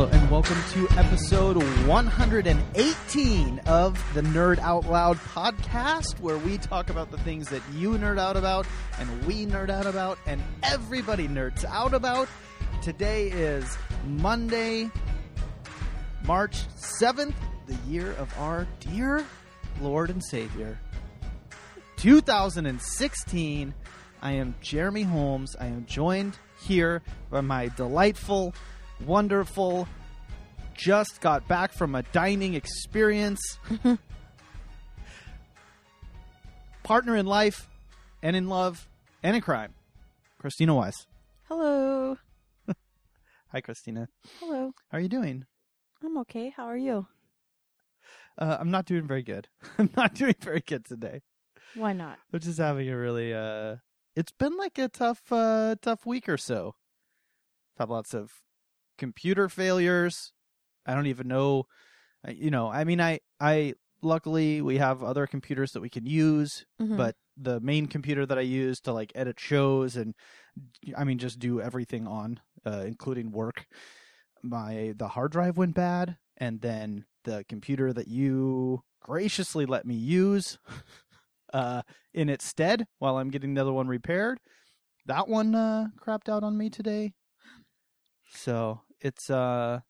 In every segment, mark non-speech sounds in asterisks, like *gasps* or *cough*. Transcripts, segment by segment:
Hello and welcome to episode 118 of the Nerd Out Loud podcast, where we talk about the things that you nerd out about, and we nerd out about, and everybody nerds out about. Today is Monday, March 7th, the year of our dear Lord and Savior, 2016. I am Jeremy Holmes. I am joined here by my delightful, wonderful, just got back from a dining experience, *laughs* partner in life and in love and in crime, Christina Weiss. Hello. *laughs* Hi, Christina. Hello. How are you doing? I'm okay. How are you? Uh, I'm not doing very good. *laughs* I'm not doing very good today. Why not? We're just having a really uh it's been like a tough uh tough week or so. I've had lots of computer failures. I don't even know you know, I mean I I luckily we have other computers that we can use, Mhm. but the main computer that I use to like edit shows and I mean just do everything on uh including work my the hard drive went bad and then the computer that you graciously let me use *laughs* uh in its stead while I'm getting the other one repaired. That one uh crapped out on me today. So it's uh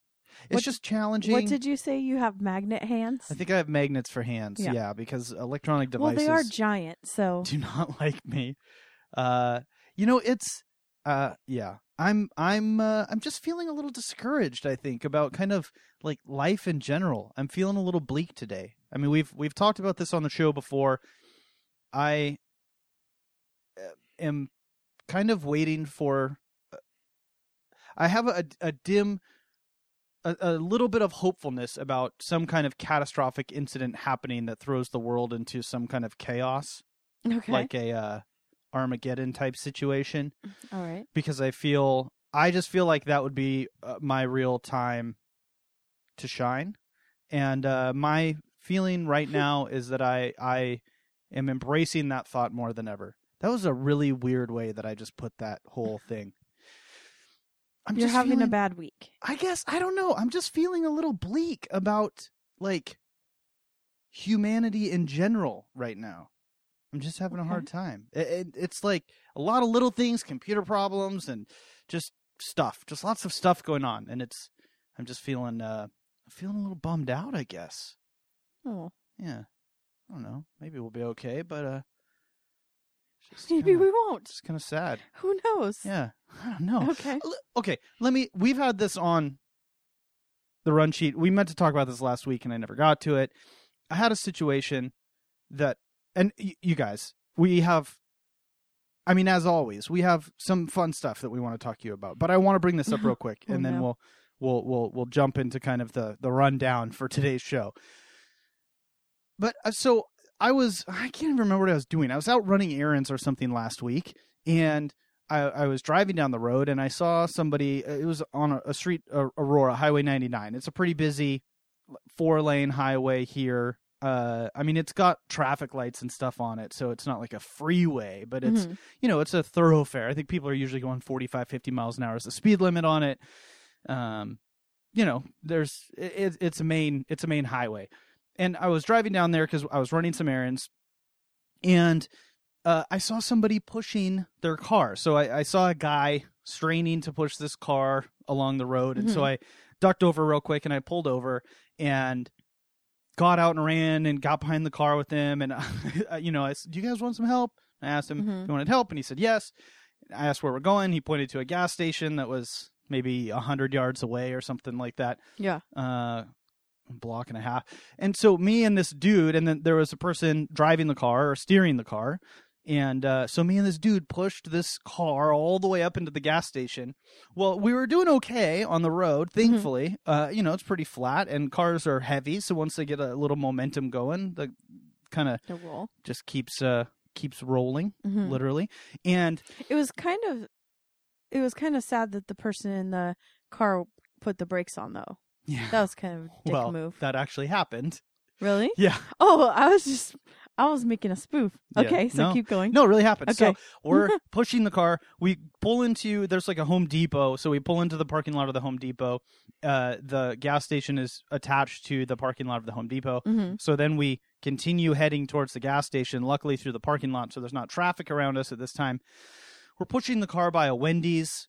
it's What- just challenging. What did you say? You have magnet hands? I think I have magnets for hands, yeah, Yeah. because electronic devices. well, they are giant, so do *laughs* not like me. Uh you know, it's uh yeah. I'm I'm uh, I'm just feeling a little discouraged, I think, about kind of like life in general. I'm feeling a little bleak today. I mean, we've we've talked about this on the show before. I uh, am kind of waiting for I have a a dim a, a little bit of hopefulness about some kind of catastrophic incident happening that throws the world into some kind of chaos okay. like a uh, Armageddon type situation All right. because I feel I just feel like that would be uh, my real time to shine, and uh, my feeling right now is that I I am embracing that thought more than ever. That was a really weird way that I just put that whole thing. I'm You're just having a bad week. I guess I don't know. I'm just feeling a little bleak about like humanity in general right now. I'm just having a hard time. It, it, it's like a lot of little things, computer problems, and just stuff, just lots of stuff going on, and it's. I'm just feeling, uh, feeling a little bummed out. I guess. Oh, Yeah. I don't know. Maybe we'll be okay, but uh, maybe kinda, we won't. It's kind of sad. Who knows? Yeah. I don't know. Okay. L- okay let me we've had this on the run sheet we meant to talk about this last week and i never got to it i had a situation that and y- you guys we have i mean as always we have some fun stuff that we want to talk to you about but i want to bring this up real *laughs* quick Oh, and then no. we'll we'll we'll we'll jump into kind of the the rundown for today's show but uh, so i was i can't even remember what i was doing i was out running errands or something last week and I, I was driving down the road and I saw somebody. uh, It was on a, a street, uh, Aurora Highway 99. It's a pretty busy four lane highway here. Uh, I mean, it's got traffic lights and stuff on it, so it's not like a freeway, but it's Mhm. you know it's a thoroughfare. I think people are usually going 45, 50 miles an hour is the speed limit on it. Um, you know, there's it, it's a main it's a main highway, and I was driving down there because I was running some errands, and uh, I saw somebody pushing their car. So I, I saw a guy straining to push this car along the road, and so Mhm. I ducked over real quick and I pulled over and got out and ran and got behind the car with him. And *laughs* you know, I said, "Do you guys want some help?" I asked him Mhm. if he wanted help, and he said yes. I asked where we're going. He pointed to a gas station that was maybe a hundred yards away or something like that Yeah. uh, block and a half. And so me and this dude, and then there was a person driving the car or steering the car. And uh, so me and this dude pushed this car all the way up into the gas station. Well, we were doing okay on the road, thankfully. Uh, you know, it's pretty flat, and cars are heavy. So once they get a little momentum going, the kind of just keeps uh keeps rolling, Mhm. literally. And It was kind of. It was kind of sad that the person in the car put the brakes on, though. Yeah, That was kind of a dick well, move. that actually happened. Really? Yeah. Oh, I was just. I was making a spoof. Yeah. Okay, so No. keep going. No, it really happened. So Okay. we're *laughs* pushing the car. We pull into there's like a Home Depot, so we pull into the parking lot of the Home Depot. Uh, the gas station is attached to the parking lot of the Home Depot. hmm So then we continue heading towards the gas station, luckily through the parking lot, so there's not traffic around us at this time. We're pushing the car by a Wendy's.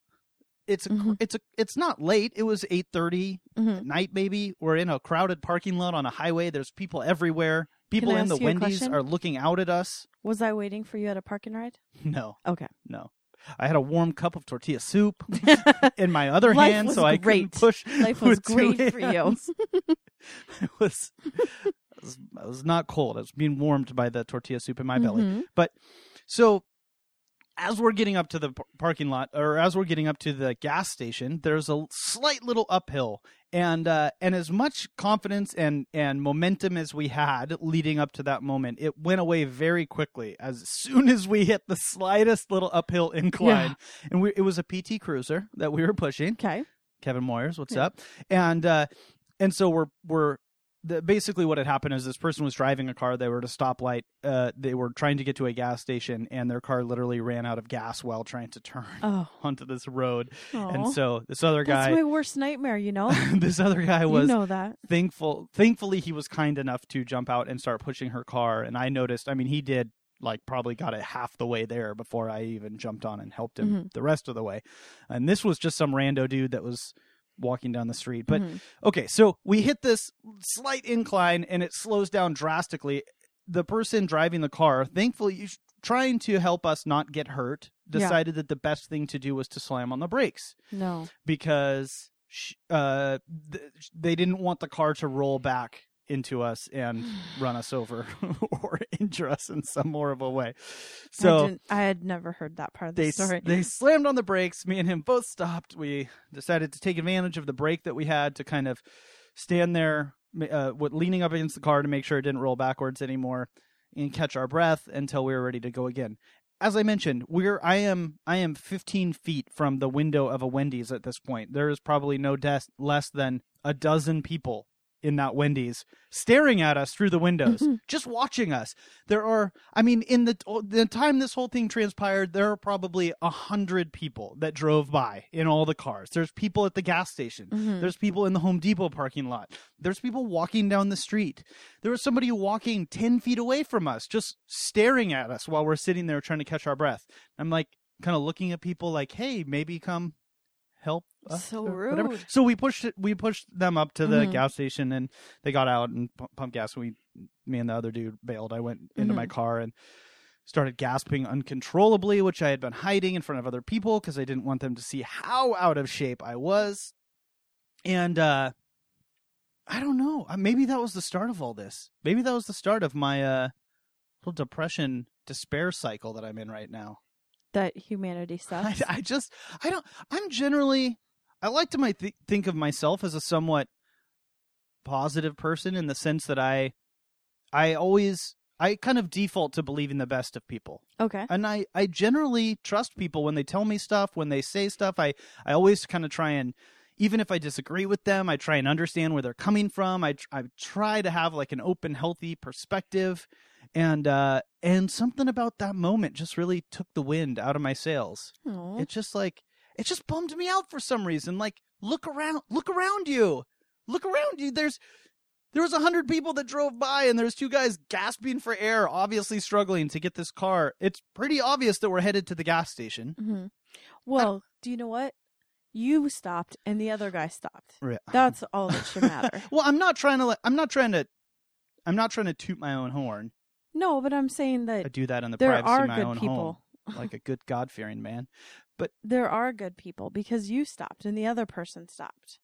It's a Mhm. it's a it's not late. It was 8:30 hmm night maybe. We're in a crowded parking lot on a highway. There's people everywhere. People in the Wendy's are looking out at us. Was I waiting for you at a parking ride? *laughs* No. Okay. No. I had a warm cup of tortilla soup *laughs* in my other Life hand, so I great. couldn't push. Life was great for you. *laughs* it was, it was not cold. I was being warmed by the tortilla soup in my belly. But So as we're getting up to the parking lot or as we're getting up to the gas station, there's a slight little uphill. And uh, and as much confidence and, and momentum as we had leading up to that moment, it went away very quickly as soon as we hit the slightest little uphill incline. And we, it was a PT Cruiser that we were pushing. Okay. Kevin Moyers, what's Yeah. up? And uh, and so we're we're the, basically what had happened is this person was driving a car. They were at a stoplight. Uh, they were trying to get to a gas station, and their car literally ran out of gas while trying to turn Oh. *laughs* onto this road. Aw. And so this other guy, that's my worst nightmare. You know. *laughs* this other guy was you know that. thankful. Thankfully, he was kind enough to jump out and start pushing her car. And I noticed. I mean, he did like probably got it half the way there before I even jumped on and helped him Mhm. the rest of the way. And this was just some rando dude that was walking down the street. But Mhm. okay, so we hit this slight incline and it slows down drastically. The person driving the car, thankfully, trying to help us not get hurt, Yeah. decided that the best thing to do was to slam on the brakes no. because uh, th- they didn't want the car to roll back into us and *sighs* run us over *laughs* or injure us in some more of a way. So didn't, I had never heard that part of the they story. they slammed on the brakes. Me and him both stopped. We decided to take advantage of the break that we had to kind of stand there, uh, with leaning up against the car to make sure it didn't roll backwards anymore, and catch our breath until we were ready to go again. As I mentioned, we're I am I am 15 feet from the window of a Wendy's at this point. There is probably no des- less than a dozen people in that Wendy's staring at us through the windows, Mhm. just watching us. There are, I mean, in the the time this whole thing transpired, there are probably a hundred people that drove by in all the cars. There's people at the gas station. Mhm. There's people in the Home Depot parking lot. There's people walking down the street. There was somebody walking ten feet away from us, just staring at us while we're sitting there trying to catch our breath. I'm like, kind of looking at people like, hey, maybe come help us So whatever. rude. So we pushed it. We pushed them up to the Mhm. gas station, and they got out and pu- pumped gas. And we, me and the other dude, bailed. I went into my Mhm. car and started gasping uncontrollably, which I had been hiding in front of other people because I didn't want them to see how out of shape I was. And uh I don't know. Uh, Maybe that was the start of all this. Maybe that was the start of my uh little depression despair cycle that I'm in right now. That humanity *laughs* I, sucks. I just I don't I'm generally I like to my th- think of myself as a somewhat positive person in the sense that I I always I kind of default to believing the best of people. okay. And I I generally trust people when they tell me stuff, when they say stuff. I I always kind of try and even if I disagree with them, I try and understand where they're coming from. I I try to have like an open, healthy perspective, and uh, and something about that moment just really took the wind out of my sails. Aw. It just like it just bummed me out for some reason. Like look around, look around you, look around you. There's there was a hundred people that drove by, and there's two guys gasping for air, obviously struggling to get this car. It's pretty obvious that we're headed to the gas station. Mhm. Well, do you know what? You stopped and the other guy stopped. Right. *laughs* That's all that should matter. *laughs* well, I'm not trying to. Like, I'm not trying to. I'm not trying to toot my own horn. No, but I'm saying that I do that in the there privacy are of my good own people. home, like a good *laughs* God fearing man. But there are good people because you stopped and the other person stopped.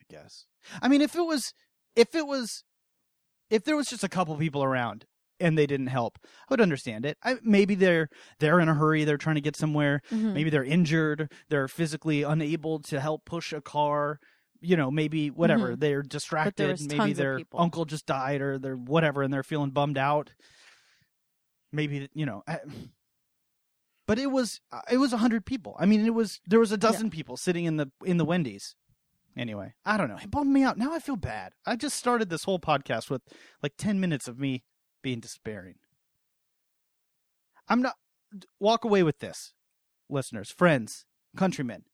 I guess. I mean, if it was, if it was, if there was just a couple people around and they didn't help, I would understand it. I, maybe they're they're in a hurry. They're trying to get somewhere. Mhm. Maybe they're injured. They're physically unable to help push a car. You know, maybe whatever. They're distracted. Maybe their uncle just died or they're whatever, and they're feeling bummed out. Maybe you know. I, *sighs* but it was uh, it was a hundred people. I mean, it was there was a dozen people sitting in the in the Wendy's. Anyway, I don't know. It bummed me out. Now I feel bad. I just started this whole podcast with like ten minutes of me being despairing. I'm not. Walk away with this, listeners, friends, countrymen.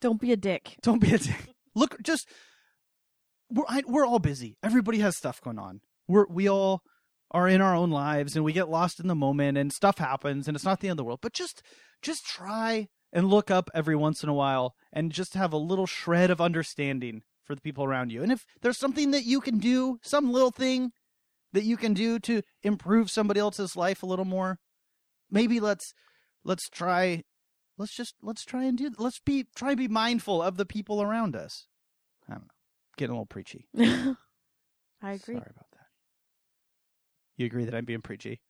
Don't be a dick. Don't be a dick. *laughs* Look, just we're I, we're all busy. Everybody has stuff going on. We're we all are in our own lives, and we get lost in the moment, and stuff happens, and it's not the end of the world. But just just try and look up every once in a while, and just have a little shred of understanding for the people around you. And if there's something that you can do, some little thing that you can do to improve somebody else's life a little more, maybe let's let's try let's just let's try and do let's be try and be mindful of the people around us. I don't know. Getting a little preachy. *laughs* I agree. Sorry about that. You agree that I'm being preachy?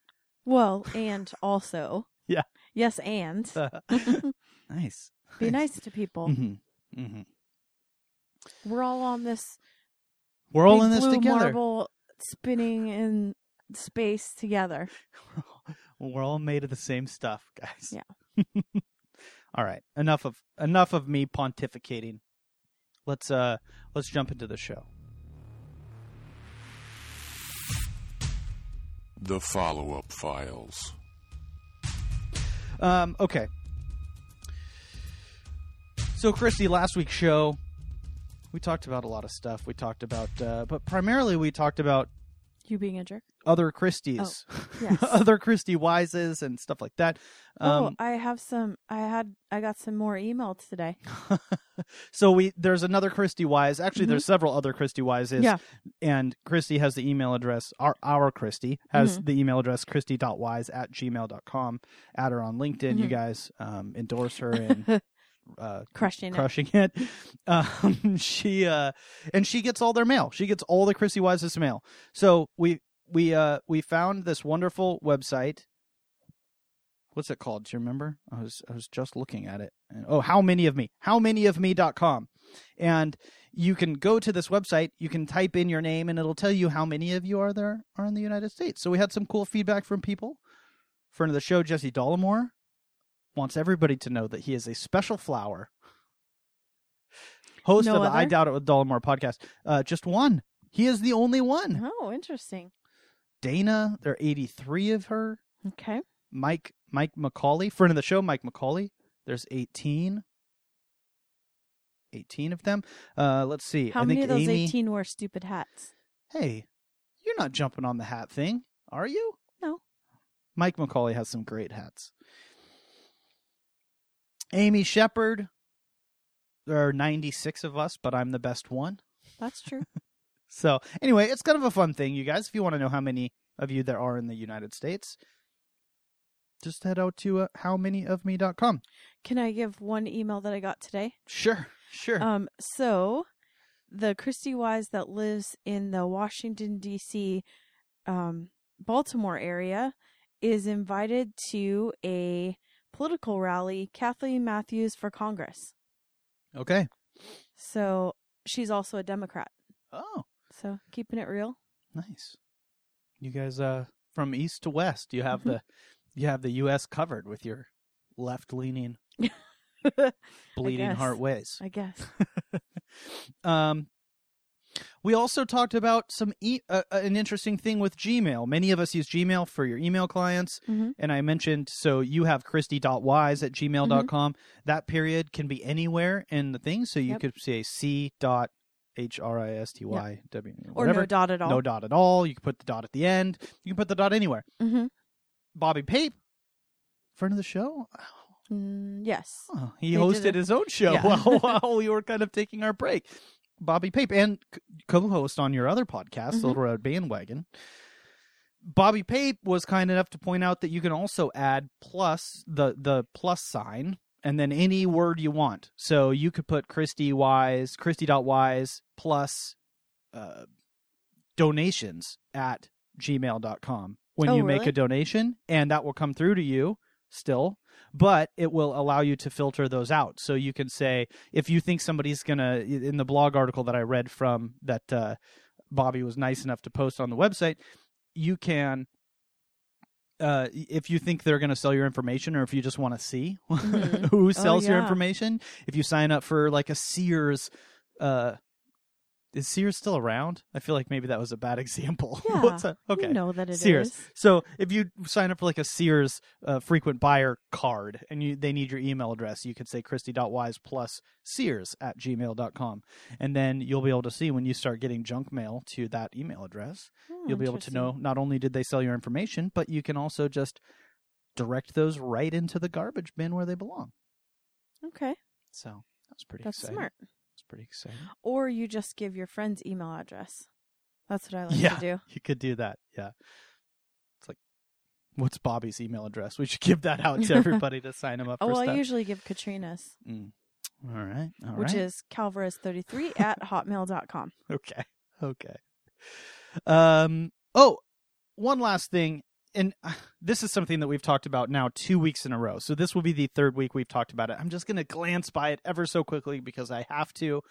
Well, and also. *laughs* Yeah. Yes, and. *laughs* nice. Be nice to people. Mm-hmm. Mm-hmm. We're all on this. We're all in this blue together. Marble spinning in space together. *laughs* We're all made of the same stuff, guys. Yeah. all right. Enough of enough of me pontificating. Let's uh let's jump into the show. The follow up files. Um, okay. So, Christy, last week's show, we talked about a lot of stuff. We talked about, uh, but primarily we talked about You being a jerk. other Christies, *laughs* Yes. other Christy Wises and stuff like that. oh, Um, I have some. I had. I got some more emails today. *laughs* so we there's another Christy Wise. Actually, there's several other Christy Wises. Mm-hmm. Yeah. And Christy has the email address. Our our Christy has Mm-hmm. the email address christy.wise at gmail.com. Add her on LinkedIn, you Mhm. guys. Um, endorse her *laughs* and uh, Crushing it. crushing it. *laughs* Um, she uh, and she gets all their mail. She gets all the Chrissy Wise's mail. So we we uh we found this wonderful website. What's it called? Do you remember? I was I was just looking at it. And, oh, how many of me? How many of me.com. And you can go to this website, you can type in your name and it'll tell you how many of you are there are in the United States. So we had some cool feedback from people. Friend of the show, Jesse Dollemore, wants everybody to know that he is a special flower. Host No of the I? Doubt It with Dollemore podcast. Uh, just one. He is the only one. Oh, interesting. Dana, there are 83 of her. Okay. Mike Mike McCauley, friend of the show, Mike McCauley. There's 18. 18 of them. Uh, let's see. How I many think of those Amy, 18 wore stupid hats? Hey, you're not jumping on the hat thing, are you? No. Mike McCauley has some great hats. Amy Shepard. There are 96 of us, but I'm the best one. That's true. *laughs* So, anyway, it's kind of a fun thing, you guys. If you want to know how many of you there are in the United States, just head out to uh, howmanyofme.com. Can I give one email that I got today? Sure, sure. Um, so the Christy Wise that lives in the Washington D.C. Um, Baltimore area is invited to a political rally, Kathleen Matthews for Congress. okay. So she's also a Democrat. Oh, So keeping it real. nice. You guys, uh, from east to west, you have Mhm. the you have the U.S. covered with your left-leaning, *laughs* bleeding heart ways. I guess. *laughs* um, we also talked about some e- uh, uh, an interesting thing with Gmail. Many of us use Gmail for your email clients, hmm and I mentioned so you have christy.wise at gmail.com. That period can be anywhere in the thing, so you Yep. could say c dot h r i s t y w Or no dot at all. No dot at all. You can put the dot at the end. You can put the dot anywhere. hmm Bobby Pape, friend of the show. Mm, yes. Oh, he They hosted his own show Yeah. *laughs* while, *laughs* while we were kind of taking our break. Bobby Pape and co-host on your other podcast, Mhm. the Little Red Bandwagon. Bobby Pape was kind enough to point out that you can also add plus the the plus sign and then any word you want. So you could put Christy Wise, Christy.wise plus uh, donations at gmail.com when Oh, you make a donation, and that will come through to you still, but it will allow you to filter those out. So you can say, if you think somebody's going to, in the blog article that I read from that uh, Bobby was nice enough to post on the website, you can uh, if you think they're going to sell your information or if you just want to see *laughs* Mhm. who sells your yeah. information, if you sign up for like a Sears uh, is Sears still around? I feel like maybe that was a bad *laughs* example. Yeah, What's a, okay. You know that it is. Sears. So if you sign up for like a Sears uh, frequent buyer card and you they need your email address, you could say christy.wise plus sears at gmail.com. And then you'll be able to see when you start getting junk mail to that email address, Oh, you'll be able to know not only did they sell your information, but you can also just direct those right into the garbage bin where they belong. Okay, So that's pretty that's exciting. smart. It's pretty exciting. Or you just give your friend's email address. That's what I like Yeah. to do. You could do that. Yeah. It's like, what's Bobby's email address? We should give that out to everybody to sign them *laughs* up Oh, well, I usually give Katrina's, Mm. All right. All which right. is calvarez33 at hotmail.com. *laughs* okay. Okay. Um. Oh, one last thing, and uh, this is something that we've talked about now two weeks in a row. So this will be the third week we've talked about it. I'm just going to glance by it ever so quickly because I have to.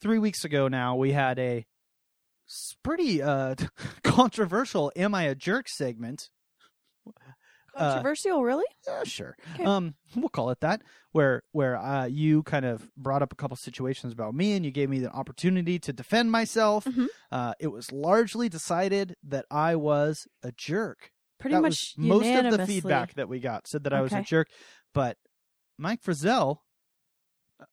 Three weeks ago now, we had a pretty uh *laughs* controversial "Am I a Jerk?" segment. Uh, Controversial, really? Yeah, sure. Okay. Um, we'll call it that. Where where uh, you kind of brought up a couple situations about me, and you gave me the opportunity to defend myself. Mhm. Uh, it was largely decided that I was a jerk. Pretty that much most of the feedback that we got said that I was a jerk. But Mike Frizzell, uh,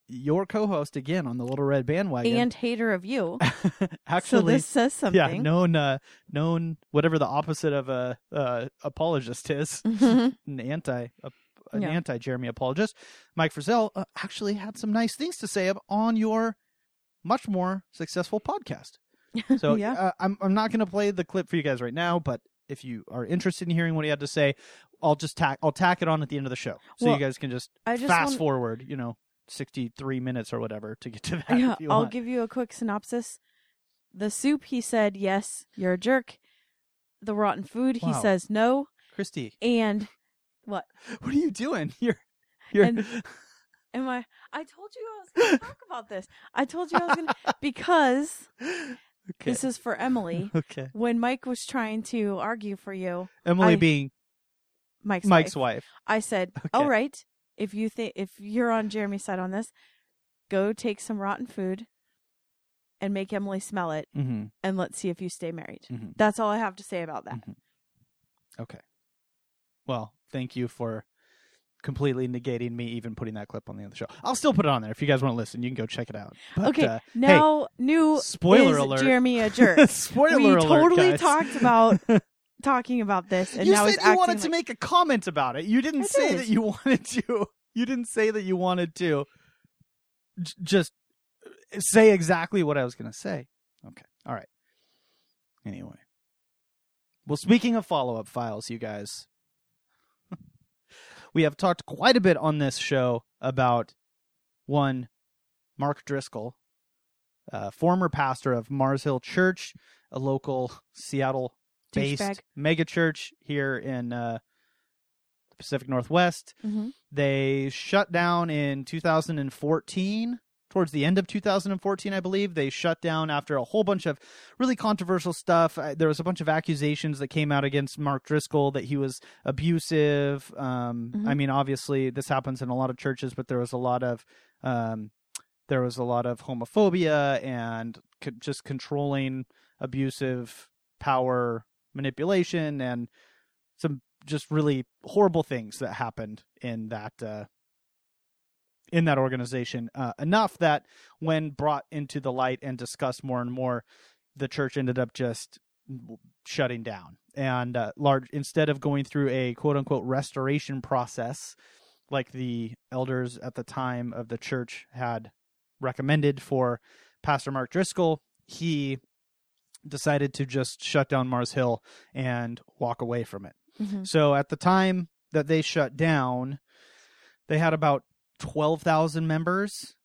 your co-host again on the Little Red Bandwagon, and hater of you. *laughs* Actually, so this says something. yeah, known uh, known whatever the opposite of a uh, apologist is *laughs* Mhm. an anti a, an Yeah. anti Jeremy apologist, Mike Frizzell uh, actually had some nice things to say on your much more successful podcast. *laughs* So yeah. uh, I'm I'm not going to play the clip for you guys right now, but if you are interested in hearing what he had to say, I'll just tack I'll tack it on at the end of the show, so Well, you guys can just, I just fast want- forward, you know, sixty three minutes or whatever to get to that. Yeah, if you I'll want. give you a quick synopsis. The soup, he said, yes, you're a jerk. The rotten food, he says no. Christy, And what? *laughs* what are you doing? *laughs* You're you're And- *laughs* Am I? I told you I was going to talk about this. I told you I was going to because okay. this is for Emily. okay. When Mike was trying to argue for you, Emily I- being Mike's, Mike's wife, wife. I said, Okay. "All right, if you think if you're on Jeremy's side on this, go take some rotten food and make Emily smell it, Mm-hmm. and let's see if you stay married." Mhm. That's all I have to say about that. Okay. Well, thank you for completely negating me even putting that clip on the the show. I'll still put it on there if you guys want to listen. You can go check it out. But, okay, uh, now new spoiler is alert. Jeremy a jerk. *laughs* spoiler we alert, We totally guys. talked about *laughs* talking about this, and you now said you wanted like, to make a comment about it. You didn't I say did. that you *laughs* wanted to. You didn't say that you wanted to. J- just say exactly what I was going to say. Okay. All right. Anyway. Well, speaking of follow up files, you guys, *laughs* we have talked quite a bit on this show about one Mark Driscoll, uh, former pastor of Mars Hill Church, a local Seattle based mega church here in uh, the Pacific Northwest. Mhm. They shut down in 2014, towards the end of 2014, I believe. They shut down after a whole bunch of really controversial stuff. There was a bunch of accusations that came out against Mark Driscoll that he was abusive. Um, Mhm. I mean, obviously, this happens in a lot of churches, but there was a lot of. Um, there was a lot of homophobia and co- just controlling, abusive power manipulation, and some just really horrible things that happened in that uh, in that organization. Uh, enough that when brought into the light and discussed more and more, the church ended up just shutting down. And uh, large instead of going through a quote unquote restoration process, like the elders at the time of the church had recommended for Pastor Mark Driscoll, he decided to just shut down Mars Hill and walk away from it. Mhm. So at the time that they shut down, they had about 12,000 members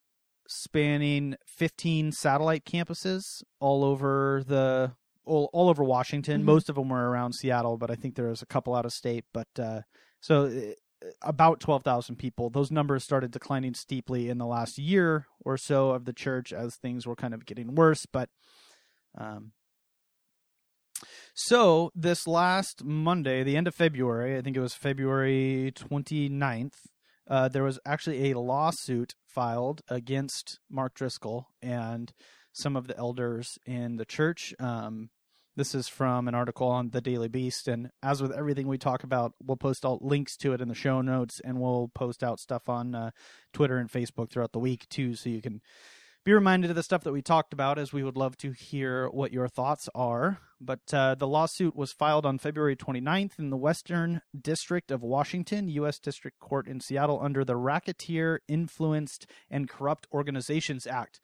spanning 15 satellite campuses all over the all, all over Washington. Mhm. Most of them were around Seattle, but I think there was a couple out of state, but uh so uh, about 12,000 people. Those numbers started declining steeply in the last year or so of the church as things were kind of getting worse, but um so this last Monday, the end of February, I think it was February 29th, uh, there was actually a lawsuit filed against Mark Driscoll, and some of the elders in the church. Um, this is from an article on the Daily Beast, and as with everything we talk about, we'll post all links to it in the show notes, and we'll post out stuff on uh, Twitter and Facebook throughout the week too, so you can be reminded of the stuff that we talked about as we would love to hear what your thoughts are. But uh, the lawsuit was filed on February 29th in the Western District of Washington, U.S. District Court in Seattle, under the Racketeer Influenced and Corrupt Organizations Act,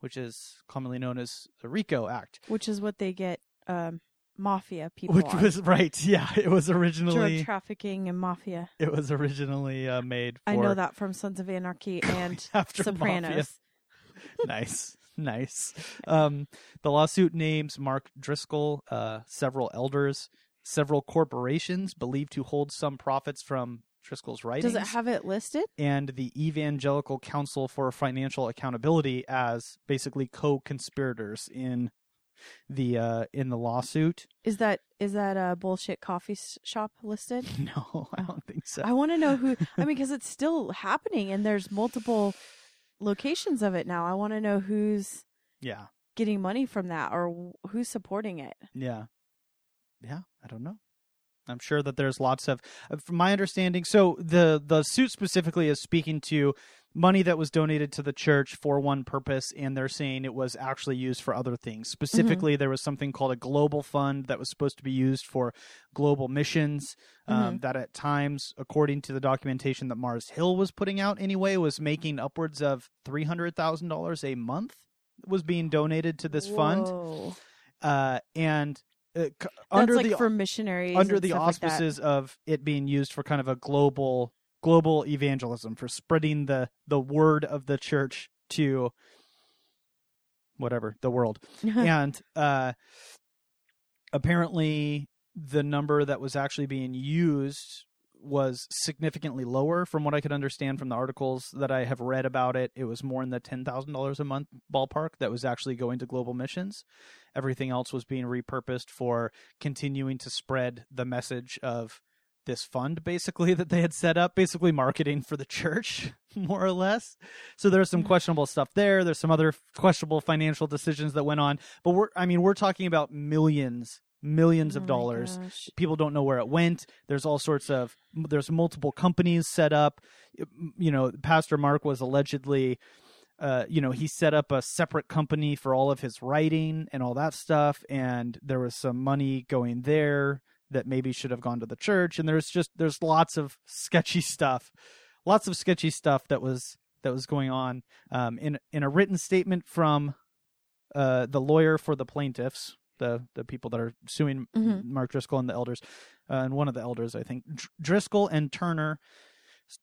which is commonly known as the RICO Act. Which is what they get um, mafia people Which on. was right, *laughs* yeah. It was originally drug trafficking and mafia. it was originally uh, made. For I know that from Sons of Anarchy *laughs* and Sopranos. *laughs* Nice, nice. Um, the lawsuit names Mark Driscoll, uh, several elders, several corporations believed to hold some profits from Driscoll's writings, Does it have it listed? and the Evangelical Council for Financial Accountability as basically co-conspirators in the uh, in the lawsuit. Is that is that a bullshit coffee shop listed? *laughs* No, I don't think so. I want to know who. I mean, because it's still happening, and there's multiple locations of it now. I want to know who's yeah, getting money from that or who's supporting it. Yeah. Yeah, I don't know. I'm sure that there's lots of uh, from my understanding so the the suit specifically is speaking to money that was donated to the church for one purpose and they're saying it was actually used for other things. Specifically there was something called a global fund that was supposed to be used for global missions um, that at times according to the documentation that Mars Hill was putting out anyway was making upwards of $300,000 a month was being donated to this fund. Uh, and uh, c- under like the for missionaries under the stuff like auspices of it being used for kind of a global global evangelism for spreading the the word of the church to whatever the world *laughs* and uh apparently the number that was actually being used was significantly lower from what I could understand from the articles that I have read about it. It was more in the $10,000 a month ballpark that was actually going to global missions. Everything else was being repurposed for continuing to spread the message of this fund basically *laughs* that they had set up, basically marketing for the church, *laughs* more or less. So there's some Mhm. questionable stuff there. There's some other questionable financial decisions that went on. But we're I mean, we're talking about millions, millions Oh of dollars gosh. people don't know where it went there's all sorts of there's multiple companies set up you know pastor mark was allegedly uh, you know he set up a separate company for all of his writing and all that stuff and there was some money going there that maybe should have gone to the church and there's just there's lots of sketchy stuff lots of sketchy stuff that was that was going on um, in in a written statement from uh, the lawyer for the plaintiffs the the people that are suing Mhm. Mark Driscoll and the elders, uh, and one of the elders, I think Dr- Driscoll and Turner,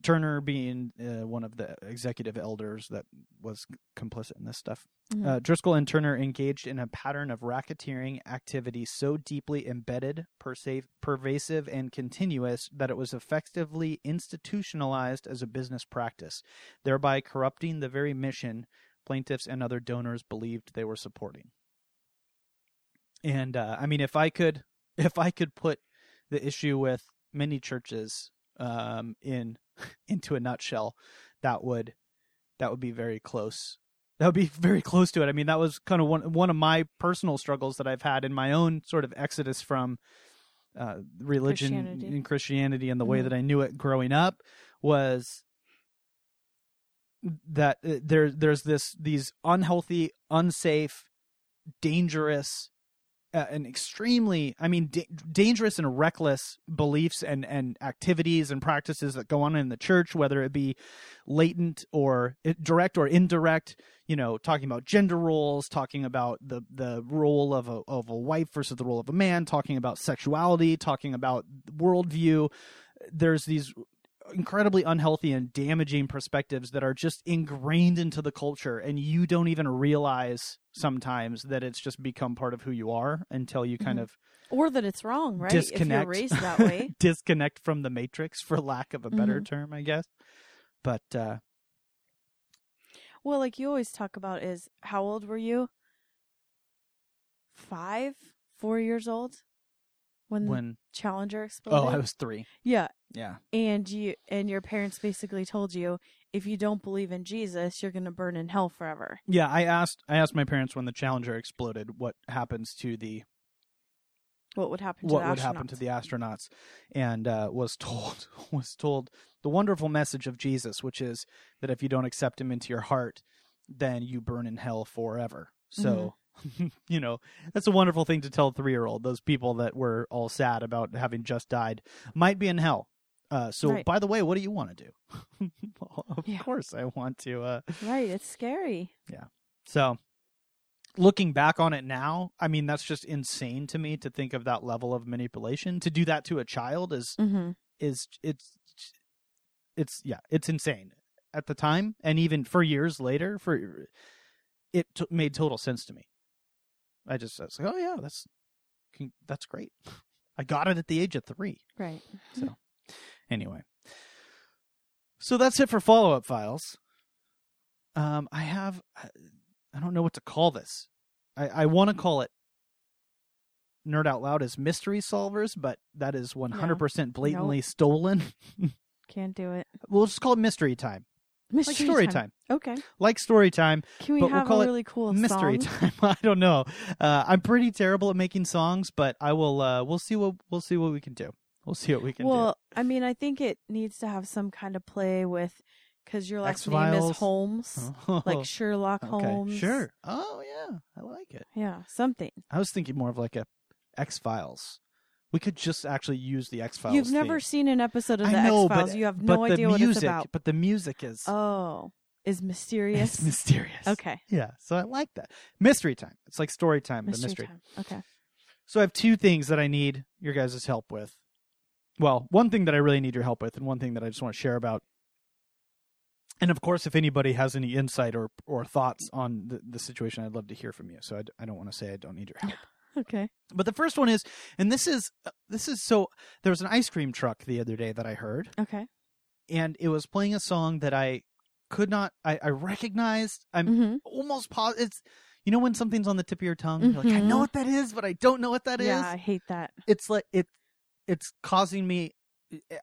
Turner being uh, one of the executive elders that was complicit in this stuff. Mhm. Uh, Driscoll and Turner engaged in a pattern of racketeering activity so deeply embedded, persa- pervasive, and continuous that it was effectively institutionalized as a business practice, thereby corrupting the very mission plaintiffs and other donors believed they were supporting. And uh, I mean, if I could, if I could put the issue with many churches um, in *laughs* into a nutshell, that would that would be very close. That would be *laughs* very close to it. I mean, that was kind of one one of my personal struggles that I've had in my own sort of exodus from uh, religion Christianity. and Christianity and the way Mhm. that I knew it growing up was that uh, there there's this these unhealthy, unsafe, dangerous, uh, and extremely I mean da- dangerous and reckless beliefs and and activities and practices that go on in the church, whether it be latent or direct or indirect. You know, talking about gender roles, talking about the the role of a of a wife versus the role of a man, talking about sexuality, talking about worldview. There's these incredibly unhealthy and damaging perspectives that are just ingrained into the culture and you don't even realize sometimes that it's just become part of who you are until you kind Mhm. of or that it's wrong, right? disconnect If you're raised that way. *laughs* disconnect from the matrix for lack of a better Mhm. term i guess but uh Well, like you always talk about is how old were you? Five, four years old when, when Challenger exploded. oh I was three. yeah, Yeah. and you and your parents basically told you if you don't believe in Jesus, you're gonna burn in hell forever. Yeah, I asked I asked my parents when the Challenger exploded what happens to the What would happen? To what the would happen astronauts? to the astronauts and uh, was told *laughs* was told the wonderful message of Jesus which is that if you don't accept him into your heart then you burn in hell forever. So Mm-hmm. *laughs* you know, that's a wonderful thing to tell a 3-year-old. Those people that were all sad about having just died might be in hell. Uh, so Right. by the way, what do you want to do? *laughs* of Yeah. course I want to uh Right, it's scary. Yeah. So, looking back on it now, I mean, that's just insane to me to think of that level of manipulation. To do that to a child is Mm-hmm. is it's it's yeah, it's insane at the time, and even for years later, for it t- made total sense to me. I just I was like, oh yeah, that's that's great. *laughs* I got it at the age of three. Right. So, anyway, so that's it for follow up files. Um, I have, I don't know what to call this. I, I want to call it Nerd Out Loud as Mystery Solvers, but that is 100% blatantly stolen. *laughs* Can't do it. We'll just call it Mystery Time. Mystery like story time. Okay. Like story time, Can we But we'll have call a it really cool mystery song? time. *laughs* I don't know. Uh, I'm pretty terrible at making songs, but I will. Uh, we'll see what we'll see what we can do. We'll see what we can do. Well, I mean, I think it needs to have some kind of play with because your last name X-Files? is Holmes, do. like *laughs* Sherlock Oh, okay, Holmes. Sure. Oh yeah, I like it. Yeah, something. I was thinking more of like a X Files. We could just actually use the X Files. You've never seen an episode of the X Files. You have no idea music, what it's about. But the music is Oh, is mysterious. it's *laughs* mysterious. okay. Yeah, so I like that mystery time. It's like story time, but Mystery, mystery. time. Okay. So I have two things that I need your guys' help with. Well, one thing that I really need your help with, and one thing that I just want to share about. And of course, if anybody has any insight or or thoughts on the, the situation, I'd love to hear from you. So I, d- I don't want to say I don't need your help. Okay. But the first one is, and this is uh, this is so. There was an ice cream truck the other day that I heard, Okay. and it was playing a song that I could not. I, I recognized. I'm Mm-hmm. almost positive. It's you know when something's on the tip of your tongue, you're like, I know Mhm. what that is, but I don't know what that is. yeah, I hate that. It's like it. It's causing me.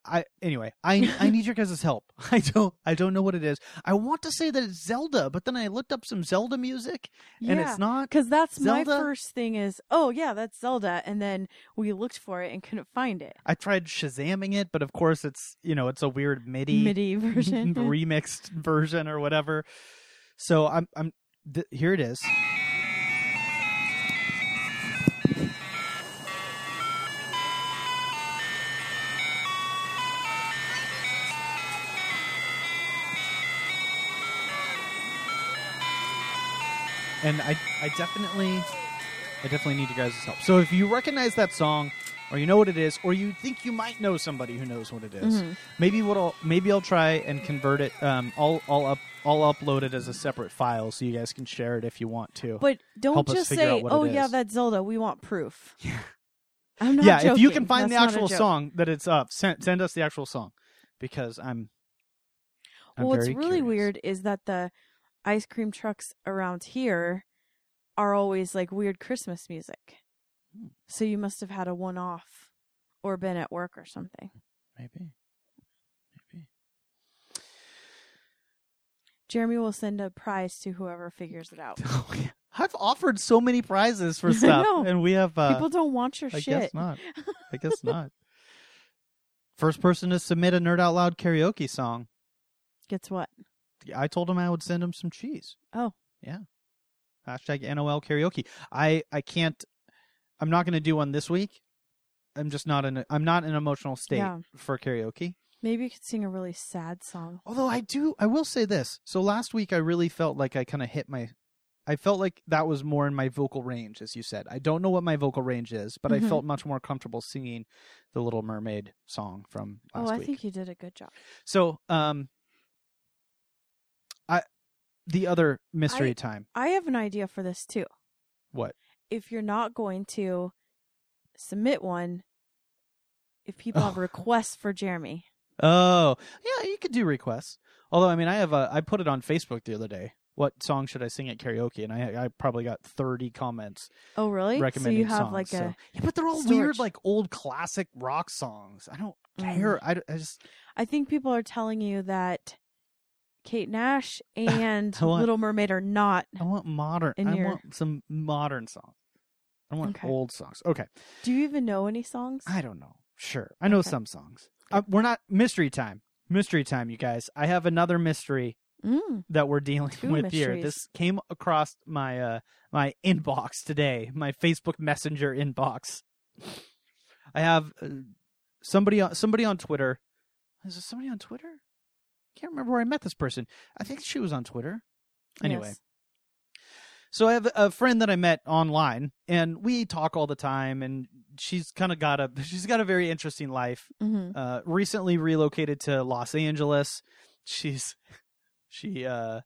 I anyway. I I need your guys' help. *laughs* I don't I don't know what it is. I want to say that it's Zelda, but then I looked up some Zelda music, and yeah. it's not. Because that's my first thing is, oh yeah, that's Zelda, and then we looked for it and couldn't find it. I tried Shazamming it, but of course it's you know it's a weird MIDI, MIDI *laughs* version. *laughs* remixed version or whatever. So I'm I'm th- here it is. And I I definitely I definitely need you guys' help. So if you recognize that song or you know what it is or you think you might know somebody who knows what it is, Mhm. maybe what I'll maybe I'll try and convert it. Um, I'll I'll up I'll upload it as a separate file so you guys can share it if you want to. But don't Help just say, out what it "Oh yeah, that's Zelda." We want proof. I'm not yeah, if you can find That's the actual song that it's up, send send us the actual song because I'm. I'm well, what's really curious. weird is that the ice cream trucks around here are always like weird Christmas music. Hmm. So you must have had a one off or been at work or something. Maybe. Maybe. Jeremy will send a prize to whoever figures it out. *laughs* Oh, yeah. I've offered so many prizes for *laughs* stuff, and we have. Uh, People don't want your I shit. I guess not. I guess *laughs* not. First person to submit a Nerd Out Loud karaoke song. Gets what? I told him I would send him some cheese. Oh. Yeah. Hashtag NOL karaoke. I, I can't, I'm not going to do one this week. I'm just not in, a, I'm not in an emotional state Yeah. for karaoke. Maybe you could sing a really sad song. Although I do, I will say this. So last week I really felt like I kind of hit my, I felt like that was more in my vocal range, as you said. I don't know what my vocal range is, but I Mhm. felt much more comfortable singing the Little Mermaid song from last week. oh, I week. think you did a good job. So, um, I, the other mystery I- time. I have an idea for this too. What? If you're not going to submit one, if people have Oh. requests for Jeremy, Oh, yeah, you could do requests. Although, I mean, I have a, I put it on Facebook the other day. what song should I sing at karaoke, and I I probably got thirty comments Oh, really? So recommending you have songs. like so- a. yeah, but they're all storage. weird, like old classic rock songs. I don't Mm. care. I, I just I think people are telling you that Kate Nash *laughs* and want- Little Mermaid are not. I want modern. I your- want some modern songs. I want Okay. old songs. Okay, Do you even know any songs? I don't know. Sure, I know Okay. some songs. Uh, we're not mystery time. Mystery time, you guys. I have another mystery Mm. that we're dealing Two with here. This came across my uh my inbox today, my Facebook Messenger inbox. I have uh, somebody on somebody on Twitter. Is it somebody on Twitter? Can't remember where I met this person. I think she was on Twitter. Anyway, Yes. so I have a friend that I met online, and we talk all the time. And she's kind of got a *laughs* she's got a very interesting life Mhm. uh, recently relocated to Los Angeles. She's *laughs* she uh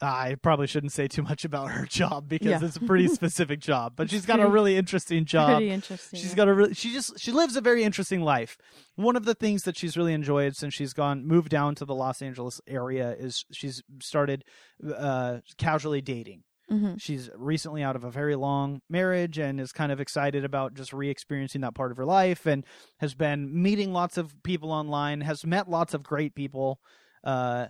I probably shouldn't say too much about her *laughs* job because Yeah. it's a pretty *laughs* specific job, but she's got a really interesting job. Pretty interesting. She's got a really she just she lives a very interesting life. One of the things that she's really enjoyed since she's gone moved down to the Los Angeles area is she's started uh casually dating. hmm She's recently out of a very long marriage and is kind of excited about just re experiencing that part of her life and has been meeting lots of people online, has met lots of great people. Uh,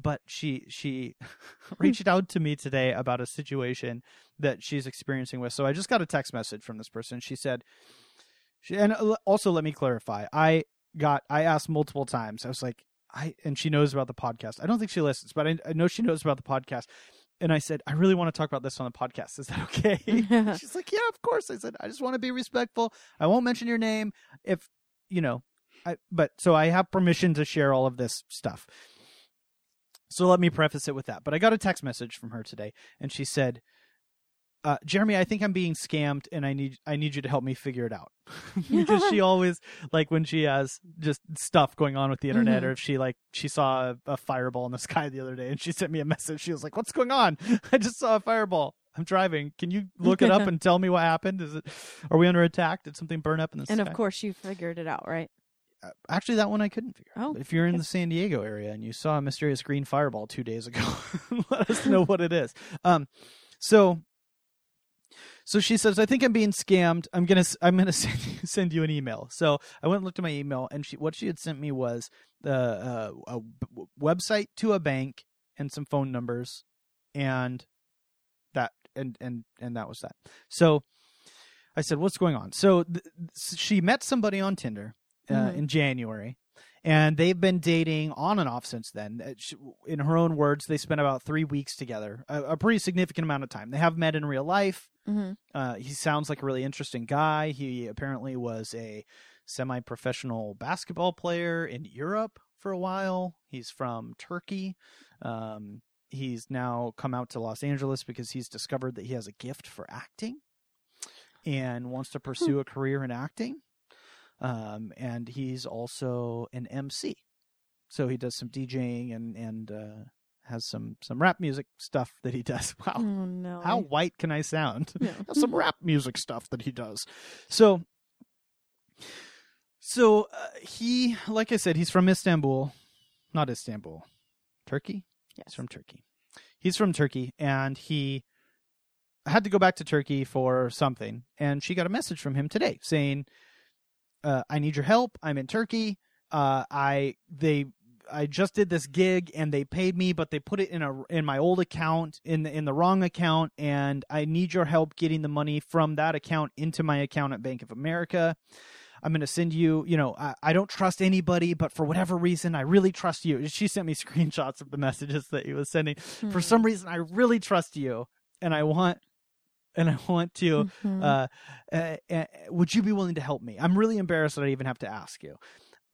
but she she *laughs* reached out to me today about a situation that she's experiencing with. So I just got a text message from this person. She said, she, and uh, also let me clarify. I got I asked multiple times. I was like, I and she knows about the podcast. I don't think she listens, but I, I know she knows about the podcast. And I said, I really want to talk about this on the podcast. Is that okay? *laughs* *laughs* She's like, Yeah, of course. I said, I just want to be respectful. I won't mention your name if you know. I but so I have permission to share all of this stuff. So let me preface it with that. But I got a text message from her today, and she said, uh, "Jeremy, I think I'm being scammed, and I need I need you to help me figure it out." *laughs* because she *laughs* always like when she has just stuff going on with the internet, Mhm. or if she like she saw a, a fireball in the *laughs* sky the other day, and she sent me a message. She was like, "What's going on? I just saw a fireball." I'm driving. Can you look it up and tell me what happened? Is it are we under attack? Did something burn up in the And sky? of course, you figured it out, right? Uh, actually that one I couldn't figure out. Oh, if you're in the San Diego area and you saw a mysterious green fireball two days ago, *laughs* let us *laughs* know what it is. Um, so, so she says, "I think I'm being scammed. I'm gonna I'm gonna *laughs* send you, send you an email." So I went and looked at my email, and she what she had sent me was the uh, a w- website to a bank and some phone numbers, and that and and and that was that. So I said, "What's going on?" So th- she met somebody on Tinder uh, Mhm. in January, and they've been dating on and off since then. Uh, In her own words, they spent about three weeks together, a, a pretty significant amount of time. They have met in real life. hmm Uh, he sounds like a really interesting guy. He apparently was a semi-professional basketball player in Europe for a while. He's from Turkey. Um, he's now come out to Los Angeles because he's discovered that he has a gift for acting and wants to pursue a career in acting. Um, and he's also an MC, so he does some DJing and and uh, has some some rap music stuff that he does. *laughs* Wow, Oh no! how white can I sound? Yeah. *laughs* Some rap music stuff that he does. So, so uh, he, like I said, he's from Istanbul, not Istanbul, Turkey. Yes. He's from Turkey. He's from Turkey, and he had to go back to Turkey for something. And she got a message from him today saying, uh, "I need your help. I'm in Turkey. Uh, I they." I just did this gig and they paid me, but they put it in a in my old account in the in the wrong account, and I need your help getting the money from that account into my account at Bank of America. I'm going to send you, you know, I, I don't trust anybody, but for whatever reason, I really trust you. She sent me *laughs* screenshots of the messages that he was sending. For Hmm. some reason, I really trust you, and I want, and I want to. Mhm. Uh, uh, uh, would you be willing to help me? I'm really embarrassed that I even have to ask you.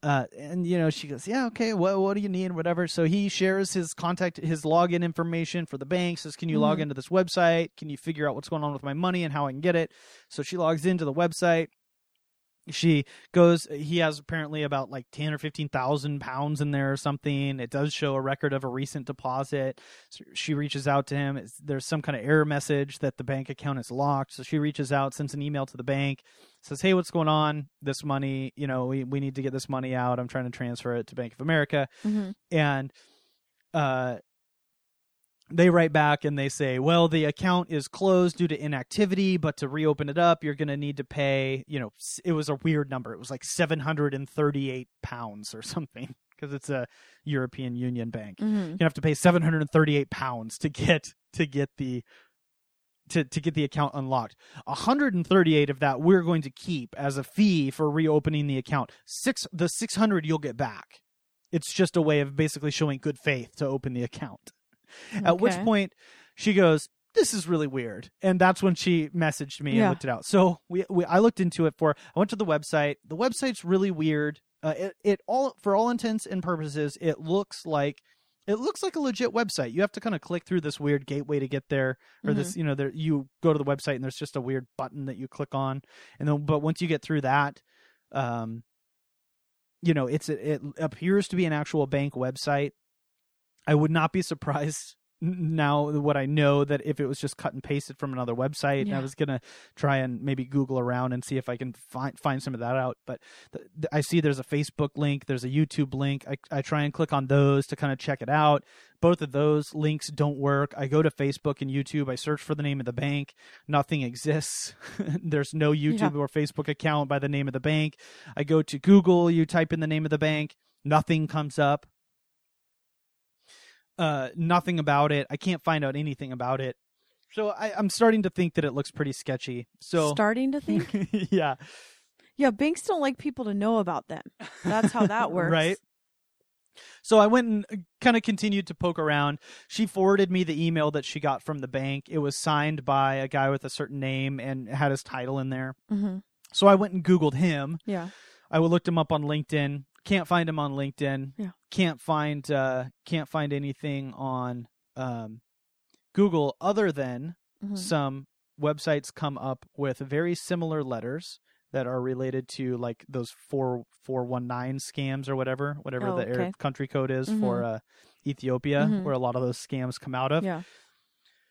Uh, and you know, she goes, yeah, okay. What what do you need? Whatever. So he shares his contact, his login information for the bank. Says, can you log Mhm. into this website? Can you figure out what's going on with my money and how I can get it? So she logs into the website. She goes. He has apparently about like ten or fifteen thousand pounds in there or something. It does show a record of a recent deposit. So she reaches out to him. It's, there's some kind of error message that the bank account is locked. So she reaches out, sends an email to the bank, says, "Hey, what's going on? This money, you know, we we need to get this money out. I'm trying to transfer it to Bank of America." Mhm. And uh, they write back and they say, well, the account is closed due to inactivity, but to reopen it up, you're going to need to pay, you know, it was a weird number. It was like 738 pounds or *laughs* something because it's a European Union bank. hmm You're going to have to pay 738 pounds to get to get the to, to get the account unlocked. 138 of that we're going to keep as a fee for reopening the account. Six the 600 you'll get back. It's just a way of basically showing good faith to open the account. At which point she goes, "This is really weird," and that's when she messaged me and looked it out. So we, we I looked into it for. I went to the website. The website's really weird. Uh, it it all for all intents and purposes, it looks like it looks like a legit website. You have to kind of click through this weird gateway to get there, or this you know there you go to the website and there's just a weird button that you click on, and then but once you get through that, um, you know it's it appears to be an actual bank website. I would not be surprised *laughs* now what I know that if it was just cut and pasted from another website, and I was gonna try and maybe Google around and see if I can find find some of that out. But th- th- I see there's a Facebook link, there's a YouTube link. I I try and click on those to kind of check it out. Both of those links don't work. I go to Facebook and YouTube. I search for the name of the bank. Nothing exists. *laughs* there's no YouTube or Facebook account by the name of the bank. I go to Google. You type in the name of the bank. Nothing comes up uh nothing about it i can't find out anything about it so I, i'm starting to think that it looks pretty sketchy so Starting to think. *laughs* yeah yeah, banks don't like people to know about them. That's how that *laughs* works. right so i went and kind of continued to poke around she forwarded me the email that she got from the bank it was signed by a guy with a certain name and had his title in there hmm so i went and googled him Yeah. I looked him up on LinkedIn. Can't find him on LinkedIn. Yeah. Can't find uh can't find anything on um Google other than Mhm. some websites come up with very similar letters that are related to like those four four one nine scams or whatever, whatever Oh, the air okay. country code is for uh Ethiopia, Mhm. where a lot of those scams come out of Yeah.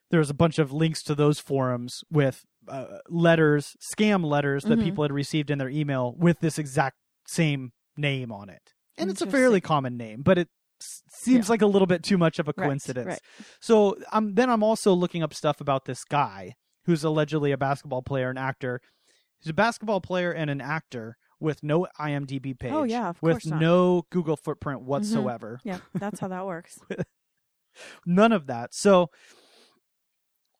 there's a bunch of links to those forums with uh, letters, scam letters that Mhm. people had received in their email with this exact same name on it. And it's a fairly common name, but it seems Yeah. like a little bit too much of a coincidence. right. So um, then I'm also looking up stuff about this guy who's allegedly a basketball player and actor. He's a basketball player and an actor with no IMDb page. Oh, yeah, of with not. no Google footprint whatsoever. Yeah, that's how that works. *laughs* none of that. So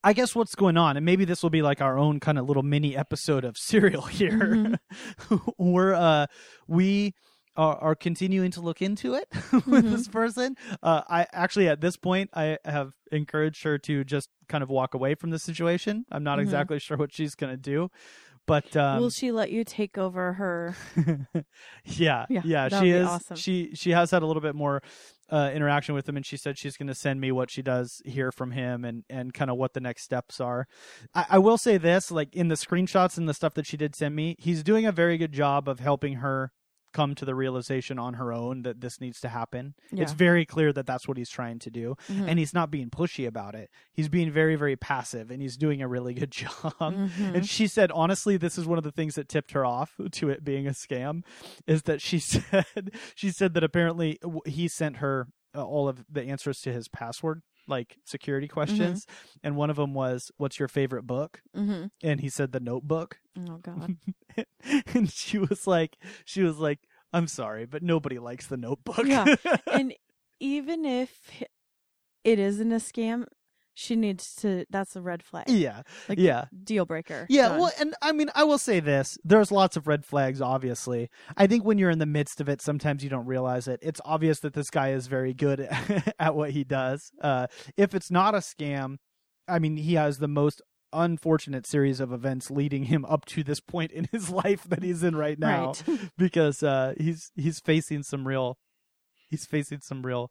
I guess what's going on, and maybe this will be like our own kind of little mini episode of *laughs* serial here. Mm-hmm. *laughs* We're uh we are, are continuing to look into it *laughs* with Mm-hmm. this person. Uh I actually at this point I have encouraged her to just kind of walk away from the situation. I'm not Mhm. exactly sure what she's gonna do. But um Will she let you take over her? *laughs* yeah, Yeah, yeah, she is. awesome. She she has had a little bit more uh, interaction with him, and she said she's going to send me what she does hear from him, and and kind of what the next steps are. I, I will say this: like in the screenshots and the stuff that she did send me, he's doing a very good job of helping her come to the realization on her own that this needs to happen. It's very clear that that's what he's trying to do, Mhm. and he's not being pushy about it. He's being very very passive, and he's doing a really good *laughs* job. Mhm. And she said, honestly, this is one of the things that tipped her off *laughs* to it being a scam, is that she *laughs* said she said that apparently he sent her uh, all of the answers to his password like security questions, and one of them was, "What's your favorite book?" Mhm. And he said, "The Notebook." Oh God. *laughs* and she was like, she was like, "I'm sorry, but nobody likes The Notebook." Yeah. *laughs* and even if it isn't a scam, she needs to. That's a red flag. yeah, Like, yeah. Deal breaker. Yeah, Done. well, and I mean, I will say this: there's lots of red flags. Obviously, I think when you're in the midst of it, sometimes you don't realize it. It's obvious that this guy is very good *laughs* at what he does. Uh, if it's not a scam, I mean, he has the most unfortunate series of events leading him up to this point in his *laughs* life that he's in right now, Right. *laughs* because uh, he's he's facing some real, he's facing some real.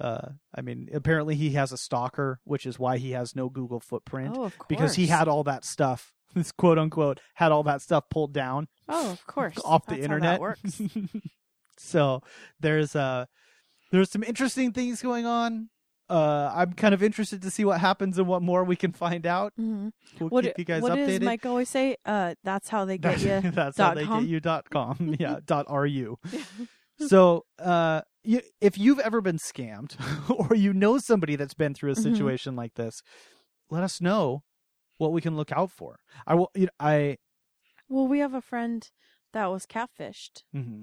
Uh, I mean, apparently he has a stalker, which is why he has no Google footprint Oh, of course. because he had all that stuff *laughs* this quote unquote had all that stuff pulled down Oh, of course. *laughs* off the That's how internet works. *laughs* so there's uh there's some interesting things going on uh i'm kind of interested to see what happens and what more we can find out Mm-hmm. we'll What, keep you guys what updated does Mike always say? Uh, that's how they get you. that's dot how they com? get you dot com yeah dot ru *laughs* so uh you, if you've ever been scammed *laughs* or you know somebody that's been through a Mhm. situation like this, let us know what we can look out for. I will. You know, I. Well, we have a friend that was catfished. mm-hmm.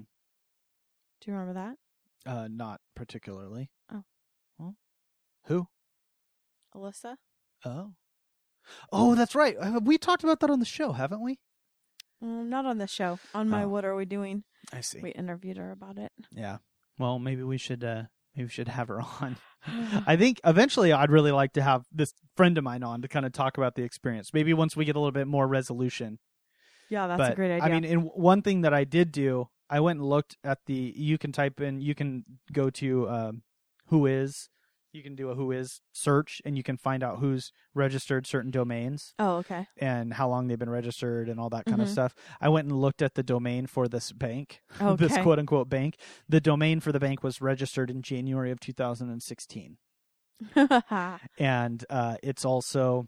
Do you remember that? Uh, not particularly. Oh. Well, who? Alyssa? Oh. Oh, that's right. Uh, We talked about that on the show, haven't we? Mm, not on the show. On my Oh. What Are We Doing? I see. We interviewed her about it. Yeah. Well, maybe we should. Uh, maybe we should have her on. *sighs* I think eventually I'd really like to have this friend of mine on to kind of talk about the experience. Maybe once we get a little bit more resolution. yeah, that's but a great idea. I mean, and one thing that I did do, I went and looked at the. You can type in. You can go to um, WHOIS. You can do a WHOIS search, and you can find out who's registered certain domains oh, okay. and how long they've been registered and all that kind of Mhm. stuff. I went and looked at the domain for this bank, *laughs* this quote unquote bank. The domain for the bank was registered in January of 2016 *laughs* and uh, it's also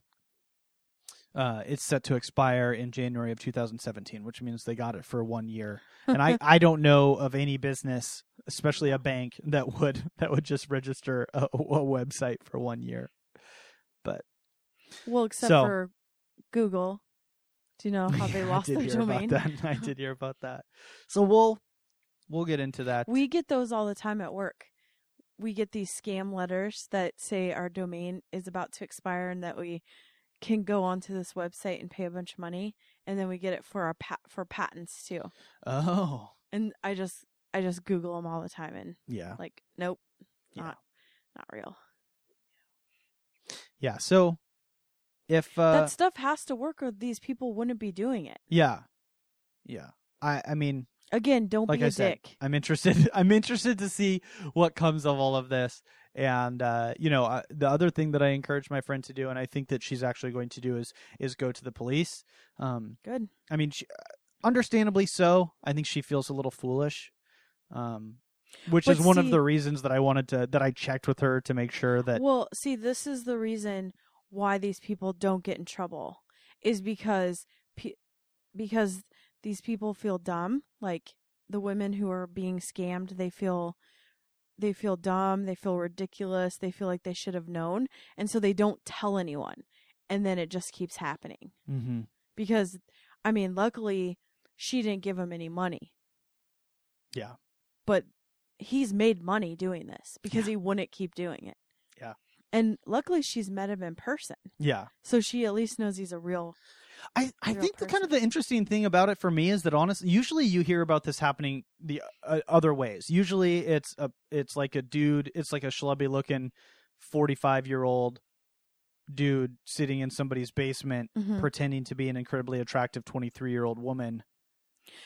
uh, it's set to expire in January of 2017, which means they got it for one year. And I, *laughs* I don't know of any business, especially a bank, that would *laughs* that would just register a, a website for one year. But well, except So- for Google. Do you know how they lost their domain? *laughs* I did hear about that. So we'll we'll get into that. We get those all the time at work. We get these scam letters that say our domain is about to expire and that we can go onto this website and pay a bunch of money, and then we get it for our pat for patents too. oh And I just I just Google them all the time and yeah like, nope, yeah not not real. yeah. So if uh, that stuff has to work, or these people wouldn't be doing it. yeah yeah I I mean Again, don't like be I a said, dick. I'm interested. *laughs* I'm interested to see what comes of all of this. And uh, you know, uh, the other thing that I encourage my friend to do, and I think that she's actually going to do, is is go to the police. Um, Good. I mean, she, understandably so. I think she feels a little foolish, um, which But is one of the reasons that I wanted to that I checked with her to make sure that Well, see, this is the reason why these people don't get in trouble is because because these people feel dumb. Like the women who are being scammed, they feel they feel dumb, they feel ridiculous, they feel like they should have known, and so they don't tell anyone. And then it just keeps happening. Mhm. Because I mean, luckily she didn't give him any money. Yeah. But he's made money doing this because he wouldn't keep doing it. Yeah. And luckily she's met him in person. yeah. So she at least knows he's a real I, I think the kind of the interesting thing about it for me is that honestly, usually you hear about this happening the uh, other ways. Usually it's a it's like a dude, it's like a schlubby looking forty five year old dude sitting in somebody's basement Mhm. pretending to be an incredibly attractive twenty three year old woman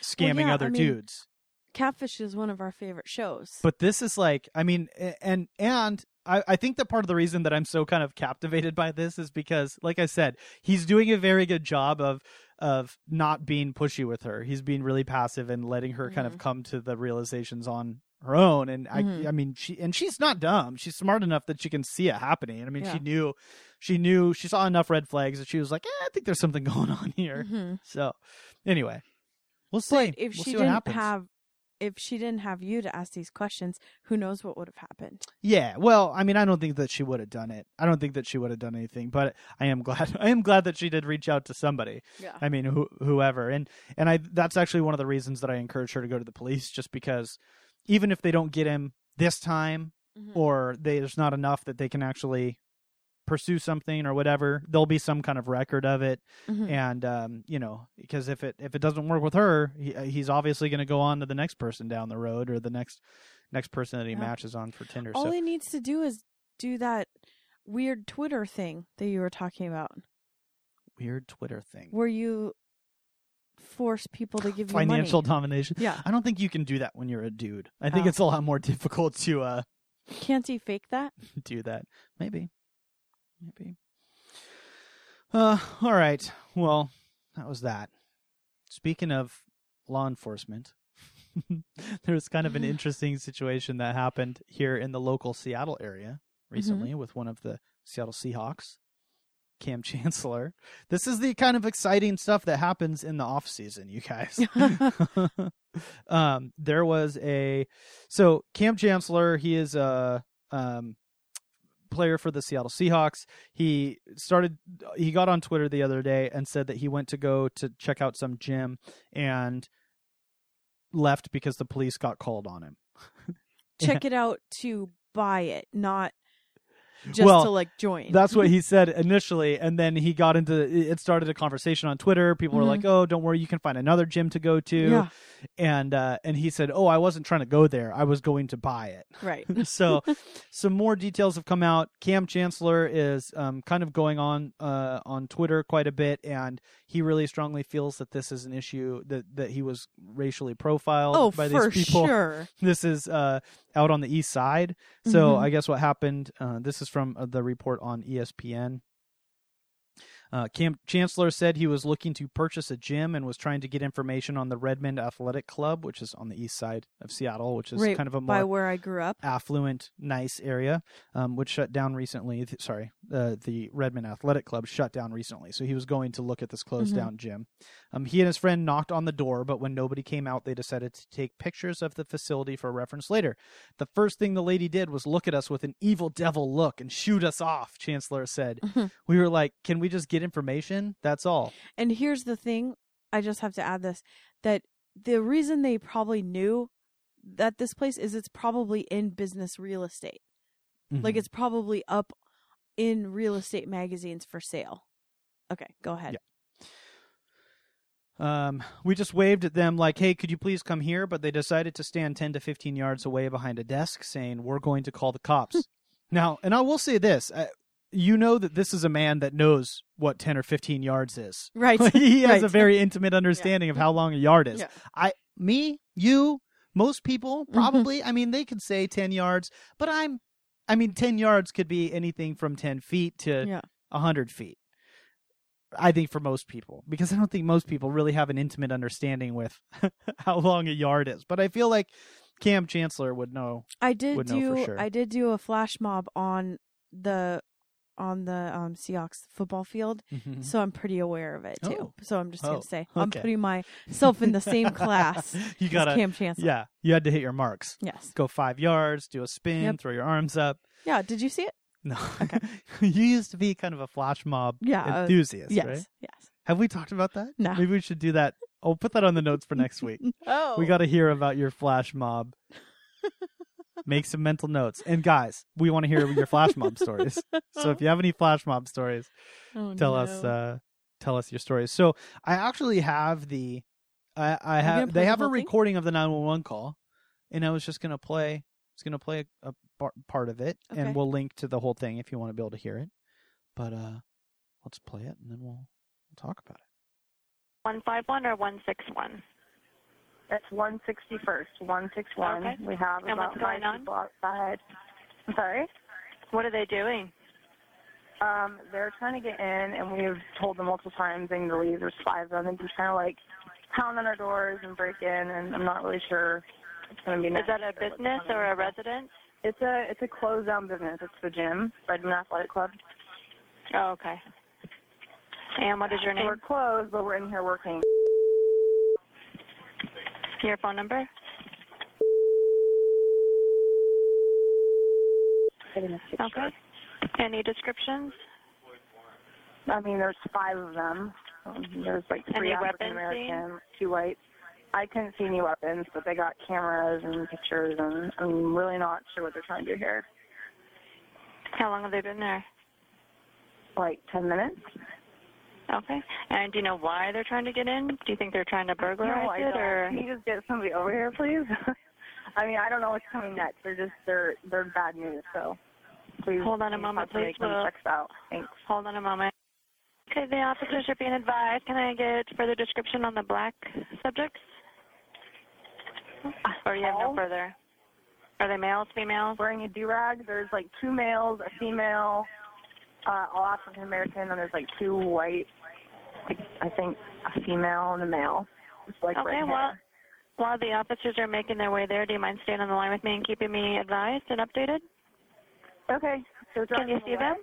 scamming yeah, other I mean- dudes. Catfish is one of our favorite shows. But this is like, I mean, and and I, I think that part of the reason that I'm so kind of captivated by this is because, like I said, he's doing a very good job of of not being pushy with her. He's being really passive and letting her kind of Mhm. come to the realizations on her own. And I, Mhm. I mean, she and she's not dumb. She's smart enough that she can see it happening. I mean, Yeah. she knew, she knew, she saw enough red flags that she was like, eh, I think there's something *laughs* going on here. Mhm. So, anyway, we'll see. But if We'll she see didn't have if she didn't have you to ask these questions, who knows what would have happened? Yeah, well, I mean, I don't think that she would have done it. I don't think that she would have done anything, but I am glad. *laughs* I am glad that she did reach out to somebody. Yeah. I mean, who, whoever, and and I that's actually one of the reasons that I encourage her to go to the police, just because even if they don't get him this time, Mhm. or they, there's not enough that they can actually pursue something or whatever, there'll be some kind of record of it, Mhm. and um, you know, because if it if it doesn't work with her, he, uh, he's obviously going to go on to the next person down the road or the next next person that he Yeah. matches on for Tinder. All so he needs to do is do that weird Twitter thing that you were talking about, weird Twitter thing. where you force people to give you Financial domination. Yeah. I don't think you can do that when you're a dude. I think Oh. it's a lot more *laughs* difficult to uh Can't he fake that? *laughs* do that. Maybe. Maybe. Uh all right. Well, that was that. Speaking of law enforcement, *laughs* there was kind of an interesting situation that happened here in the local Seattle area recently with one of the Seattle Seahawks, Cam *laughs* Chancellor. This is the kind of exciting stuff that happens in the off season, you guys. *laughs* um, there was a so Kam Chancellor. He is a um, player for the Seattle Seahawks. He started. He got on Twitter the other day and said that he went to go to check out some gym and left because the police got called on him. *laughs* Check it out to buy it, not just Well, to like join. That's what he said initially, and then he got into it. Started a conversation on Twitter. People were Mhm. like, "Oh, don't worry, you can find another gym to go to." yeah, And uh, and he said, "Oh, I wasn't trying to go there. I was going to buy it." right. *laughs* so some more details have come out. Kam Chancellor is um, kind of going on uh, on Twitter quite a bit, and he really strongly feels that this is an issue that that he was racially profiled Oh, by for these people. sure. *laughs* This is uh, out on the east side. So Mhm. I guess what happened. Uh, this is from uh, the report on ESPN. Uh, Chancellor said he was looking to purchase a gym and was trying to get information on the Redmond Athletic Club, which is on the east side of Seattle, which is right kind of a by more where I grew up. affluent, nice area, um, which shut down recently. Th- sorry, uh, the Redmond Athletic Club shut down recently. So he was going to look at this closed Mhm. down gym. Um, he and his friend knocked on the door, but when nobody came out, they decided to take pictures of the facility for reference later. The first thing the lady did was look at us with an evil devil look and shoot us off, Chancellor said. *laughs* We were like, can we just get information? That's all. And here's the thing, I just have to add this that the reason they probably knew that this place is it's probably in business real estate. Like Mhm. it's probably up in real estate magazines for sale. Okay, go ahead. Yeah. Um, we just waved at them like, "Hey, could you please come here?" But they decided to stand ten to fifteen yards away behind a desk, saying, "We're going to call the cops." *laughs* now, and I will say this: uh, you know that this is a man that knows what ten or fifteen yards is. *laughs* Right. *laughs* he has Right. a very intimate understanding of how long a yard is. Yeah. I, me, you, most people Mm-hmm. probably. I mean, they could say ten yards, but I'm. I mean, ten yards could be anything from ten feet to Yeah. a hundred feet. I think for most people, because I don't think most people really have an intimate understanding with *laughs* how long a yard is. But I feel like Kam Chancellor would know. I did would do sure. I did do a flash mob on the on the um Seahawks football field, so I'm pretty aware of it too. Mm-hmm. Oh. So I'm just Oh, gonna say I'm putting myself in the same *laughs* class you gotta, Kam Chancellor. yeah, you had to hit your marks. Yes. Go five yards, do a spin, Yep. throw your arms up. Yeah. Did you see it? No, okay. *laughs* you used to be kind of a flash mob Yeah, uh, enthusiast, yes. right? Yes. Have we talked about that? No. Maybe we should do that. I'll put that on the notes for next week. *laughs* Oh. We got to hear about your flash mob. Make some mental notes. And guys, we want to hear your flash mob stories. So if you have any flash mob stories, Oh, tell us uh tell us your stories. So I actually have the I I you gonna have they the have a whole thing? recording of the 911 call and I was just going to play I was going to play a, a par- part of it Okay. and we'll link to the whole thing if you want to be able to hear it. But uh let's play it and then we'll, we'll talk about it. 151 or 161? It's 161st, 161. Okay. We have And about what's going nine on? people outside. I'm sorry? What are they doing? Um, they're trying to get in, and we've told them multiple times they need to leave. There's five of them. They're trying to, like, pound on our doors and break in, and I'm not really sure it's going to be nice. Is that a business or a residence? It's a it's a closed down business. It's the gym, Redmond Athletic Club. Oh, okay. And what is your So we're closed, but we're in here working. Your phone number? Getting a picture. Okay. Any descriptions? I mean, there's five of them. Um, There's like three African? American, two whites. I couldn't see any weapons, but they got cameras and pictures, and I'm really not sure what they're trying to do here. How long have they been there? Like 10 minutes? Okay. And do you know why they're trying to get in? Do you think they're trying to burglarize no, I it don't. or Can you just get somebody over here, please? *laughs* I mean, I don't know what's coming next. They're just they're they're bad news. So please Hold on a moment, please. Come We'll- out. Thanks. hold on a moment? Okay, the officers are being advised. Can I get further description on the black subjects? Or do you have no further? Are they males, females? wearing a do-rag. There's like two males, a female, uh, all African American, and there's like two white. I think a female and a male. It's like Okay, red well, while the officers are making their way there, do you mind staying on the line with me and keeping me advised and updated? Okay. So Can you see them?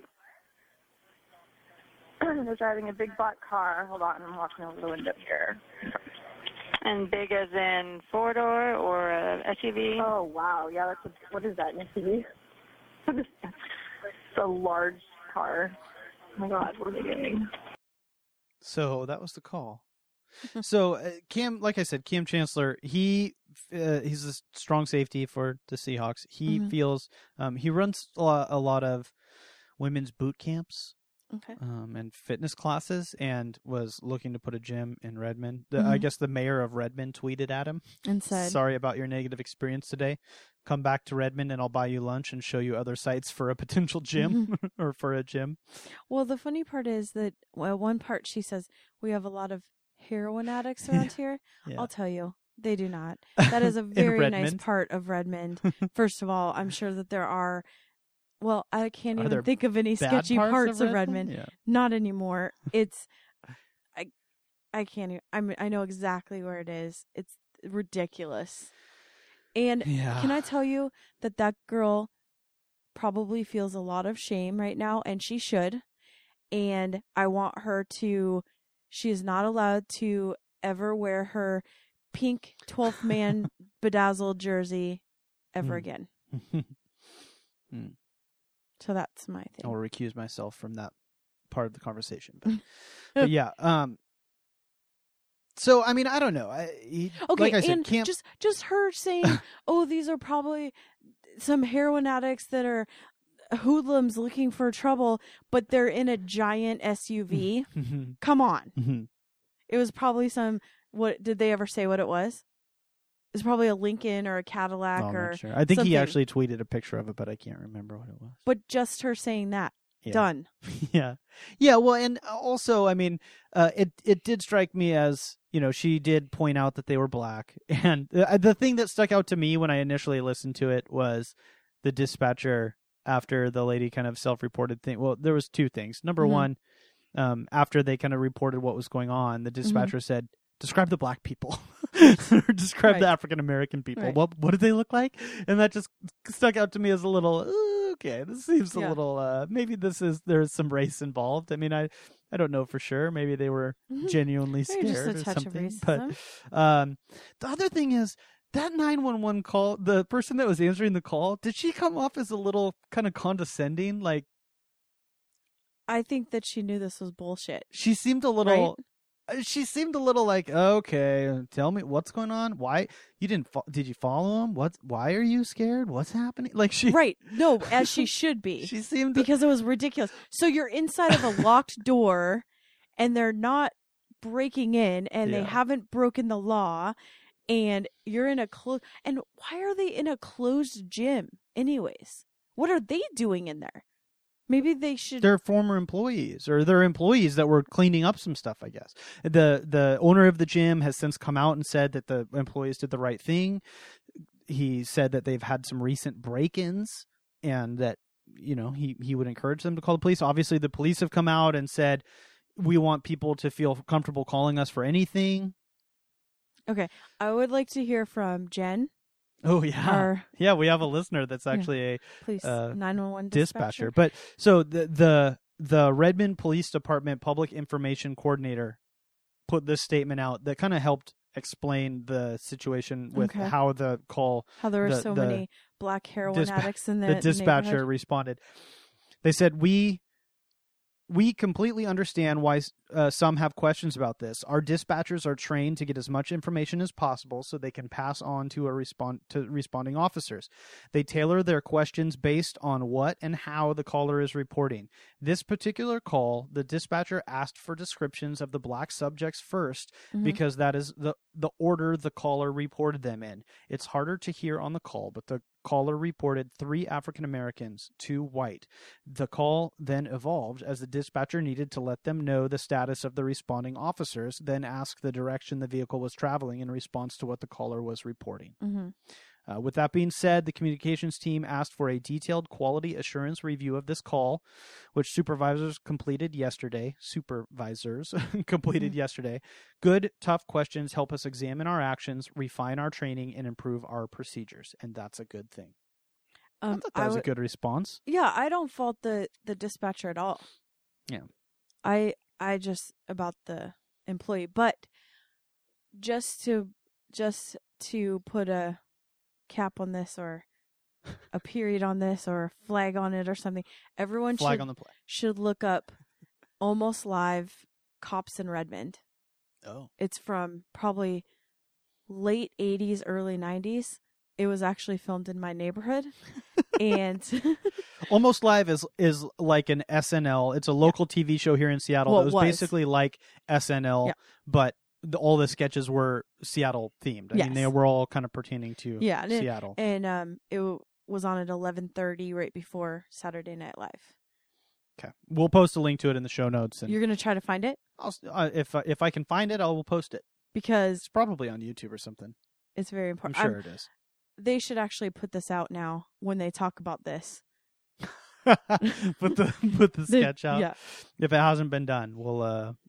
them? *clears throat* They're driving a big black car. Hold on, I'm walking over the window here. And big as in four door or a SUV? Oh wow, yeah, that's a, what is that? An SUV? What is *laughs* that? It's a large car. Oh my god, what are they doing? So that was the call. *laughs* so uh, Kam, like I said, Kam Chancellor, he uh, he's a strong safety for the Seahawks. He Mhm. feels um, he runs a lot, a lot of women's boot camps Okay. um, and fitness classes, and was looking to put a gym in Redmond. The, I Mhm. guess the mayor of Redmond tweeted at him, And said, "Sorry about your negative experience today. Come back to Redmond, and I'll buy you lunch and show you other sites for a potential gym Mm-hmm. *laughs* or for a gym." Well, the funny part is that well, one part she says we have a lot of heroin addicts *laughs* around here. Yeah. I'll tell you, they do not. *laughs* That is a very nice part of Redmond. First of all, I'm sure that there are. Well, I can't Are even there think of any Bad sketchy parts, of Redmond. Yeah. Not anymore. It's, I, I can't. Even, I mean, I know exactly where it is. It's ridiculous. And Yeah. can I tell you that that girl probably feels a lot of shame right now, and she should. And I want her to, she is not allowed to ever wear her pink 12th man *laughs* bedazzled jersey ever Hmm. again. *laughs* Hmm. So that's my thing. I will recuse myself from that part of the conversation. But, *laughs* but yeah, um, so I mean, I don't know. I, he, Okay, like I said, and camp. just just her saying, *laughs* "Oh, these are probably some heroin addicts that are hoodlums looking for trouble, but they're in a giant SUV." *laughs* Come on, mhm. it was probably some. What did they ever say? What it was? It's probably a Lincoln or a Cadillac Oh, I'm or, not sure. I think something. he actually tweeted a picture of it, but I can't remember what it was. but just her saying that. Yeah. Done. *laughs* yeah yeah well and also i mean uh it it did strike me as you know she did point out that they were black *laughs* and the, the thing that stuck out to me when i initially listened to it was the dispatcher after the lady kind of self-reported thing well there was two things number Mhm. one um after they kind of reported what was going on Mm-hmm. the dispatcher said describe the black people *laughs* describe the african american people Right. what what did they look like and that just stuck out to me as a little "Uh, okay this seems a Yeah. little uh maybe this is there's some race involved i mean i i don't know for sure maybe they were Mhm. genuinely scared or something but um the other thing is that 911 call the person that was answering the call did she come off as a little kind of condescending like I think that she knew this was bullshit. she seemed a little uh, Uh, she seemed a little like okay tell me what's going on why you didn't fo- did you follow him what why are you scared what's happening *laughs* like she Right? No, as she *laughs* should be. she seemed because it was ridiculous. So you're inside of a *laughs* locked door and they're not breaking in and they haven't broken the law and you're in a closed and why are they in a closed gym anyways? What are they doing in there? Maybe they should they're former employees or they're employees that were cleaning up some stuff i guess. The the owner of the gym has since come out and said that the employees did the right thing. He said that they've had some recent break-ins and that you know he he would encourage them to call the police. Obviously the police have come out and said we want people to feel comfortable calling us for anything. Okay, I would like to hear from Jen, oh yeah our yeah we have a listener that's actually a police Uh, 911 dispatcher. dispatcher. But so the the the Redmond Police Department Public Information Coordinator put this statement out that kind of helped explain the situation with Okay. how the call How there were the- so the many black heroin dispa- addicts in the, the dispatcher responded. They said we we completely understand why uh, some have questions about this. Our dispatchers are trained to get as much information as possible so they can pass on to a respond to responding officers. They tailor their questions based on what and how the caller is reporting. This particular call, the dispatcher asked for descriptions of the black subjects 1st Mhm. because that is the the order the caller reported them in. It's harder to hear on the call, but the caller reported three African Americans, two white. The call then evolved as the dispatcher needed to let them know the status of the responding officers, then ask the direction the vehicle was traveling in response to what the caller was reporting. Mhm. Uh, with that being said, the communications team asked for a detailed quality assurance review of this call, which supervisors completed yesterday. Supervisors *laughs* completed yesterday. Good, tough questions help us examine our actions, refine our training, and improve our procedures, and that's a good thing. I Um, thought that was would- a good response. yeah i don't fault the the dispatcher at all Yeah. i i just about the employee but just to just to put a cap on this or a period on this or a flag on it or something. Everyone Flag should on the play. should look up almost live cops in Redmond. Oh. It's from probably late 80s, early 90s. It was actually filmed in my neighborhood. and *laughs* Almost Live is is like an SNL. It's a local TV show here in Seattle Well, it was, was. basically like SNL, Yeah. but the, all the sketches were Seattle themed. I mean, they were all kind of pertaining to Yeah, and it- Seattle. and um it w- was on at 11:30 right before Saturday Night Live. okay, we'll post a link to it in the show notes, and You're going to try to find it I'll, s- uh, if uh, if I can find it, I will post it. because It's probably on YouTube or something. it's very important. I'm sure I'm- it is. they should actually put this out now when they talk about this. *laughs* put the put the *laughs* The- sketch out. Yeah. If it hasn't been done, we'll uh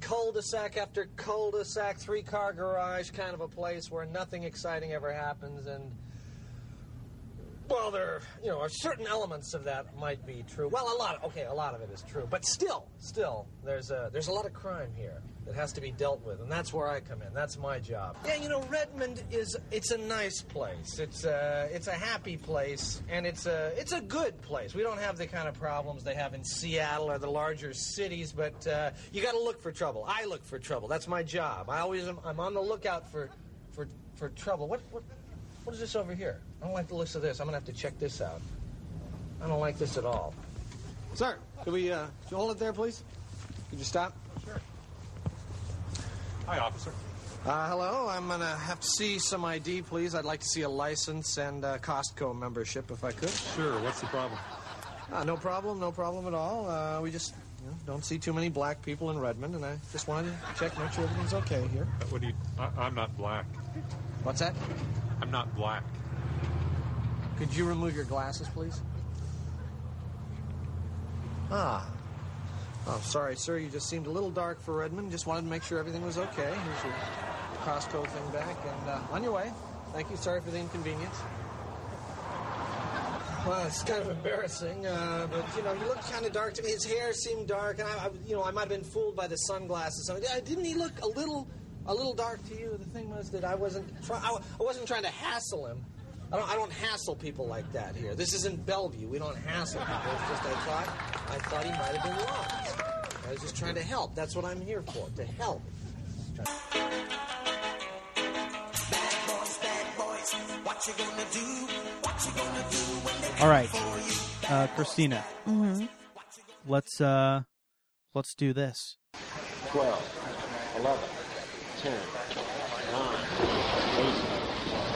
cul-de-sac after cul-de-sac, three-car garage kind of a place where nothing exciting ever happens and well, there, you know, certain elements of that might be true. Well, a lot. Of, okay, a lot of it is true, but still, still, there's a there's a lot of crime here that has to be dealt with, and that's where I come in. That's my job. Yeah, you know, Redmond is it's a nice place. It's a it's a happy place, and it's a it's a good place. We don't have the kind of problems they have in Seattle or the larger cities, but uh, you got to look for trouble. I look for trouble. That's my job. I always am, I'm on the lookout for for for trouble. What what what is this over here? I don't like the looks of this. I'm gonna have to check this out. I don't like this at all. Sir, could we uh, could you hold it there, please? Could you stop? Hi, officer. Uh, hello, I'm gonna have to see some ID, please. I'd like to see a license and uh, Costco membership, if I could. Sure, what's the problem? Uh, no problem, no problem at all. Uh, we just you know, don't see too many black people in Redmond, and I just wanted to check, make sure everything's okay here. Uh, What do you? I, I'm not black. What's that? I'm not black. Could you remove your glasses, please? Ah. Oh, sorry, sir. You just seemed a little dark for Redmond. Just wanted to make sure everything was okay. Here's your Costco thing back, and uh, on your way. Thank you. Sorry for the inconvenience. Well, it's kind of embarrassing, uh, but you know, he looked kind of dark to me. His hair seemed dark, and I, I you know, I might have been fooled by the sunglasses. So, uh, didn't he look a little, a little dark to you? The thing was that I wasn't, try, I, I wasn't trying to hassle him. I don't, I don't hassle people like that here. This isn't Bellevue. We don't hassle people. It's just I thought, I thought he might have been lost. I was just trying to help. That's what I'm here for, to help. All right, uh, Christina, Mm-hmm. let's uh let's do this. 12, 11, 10, 9, 8,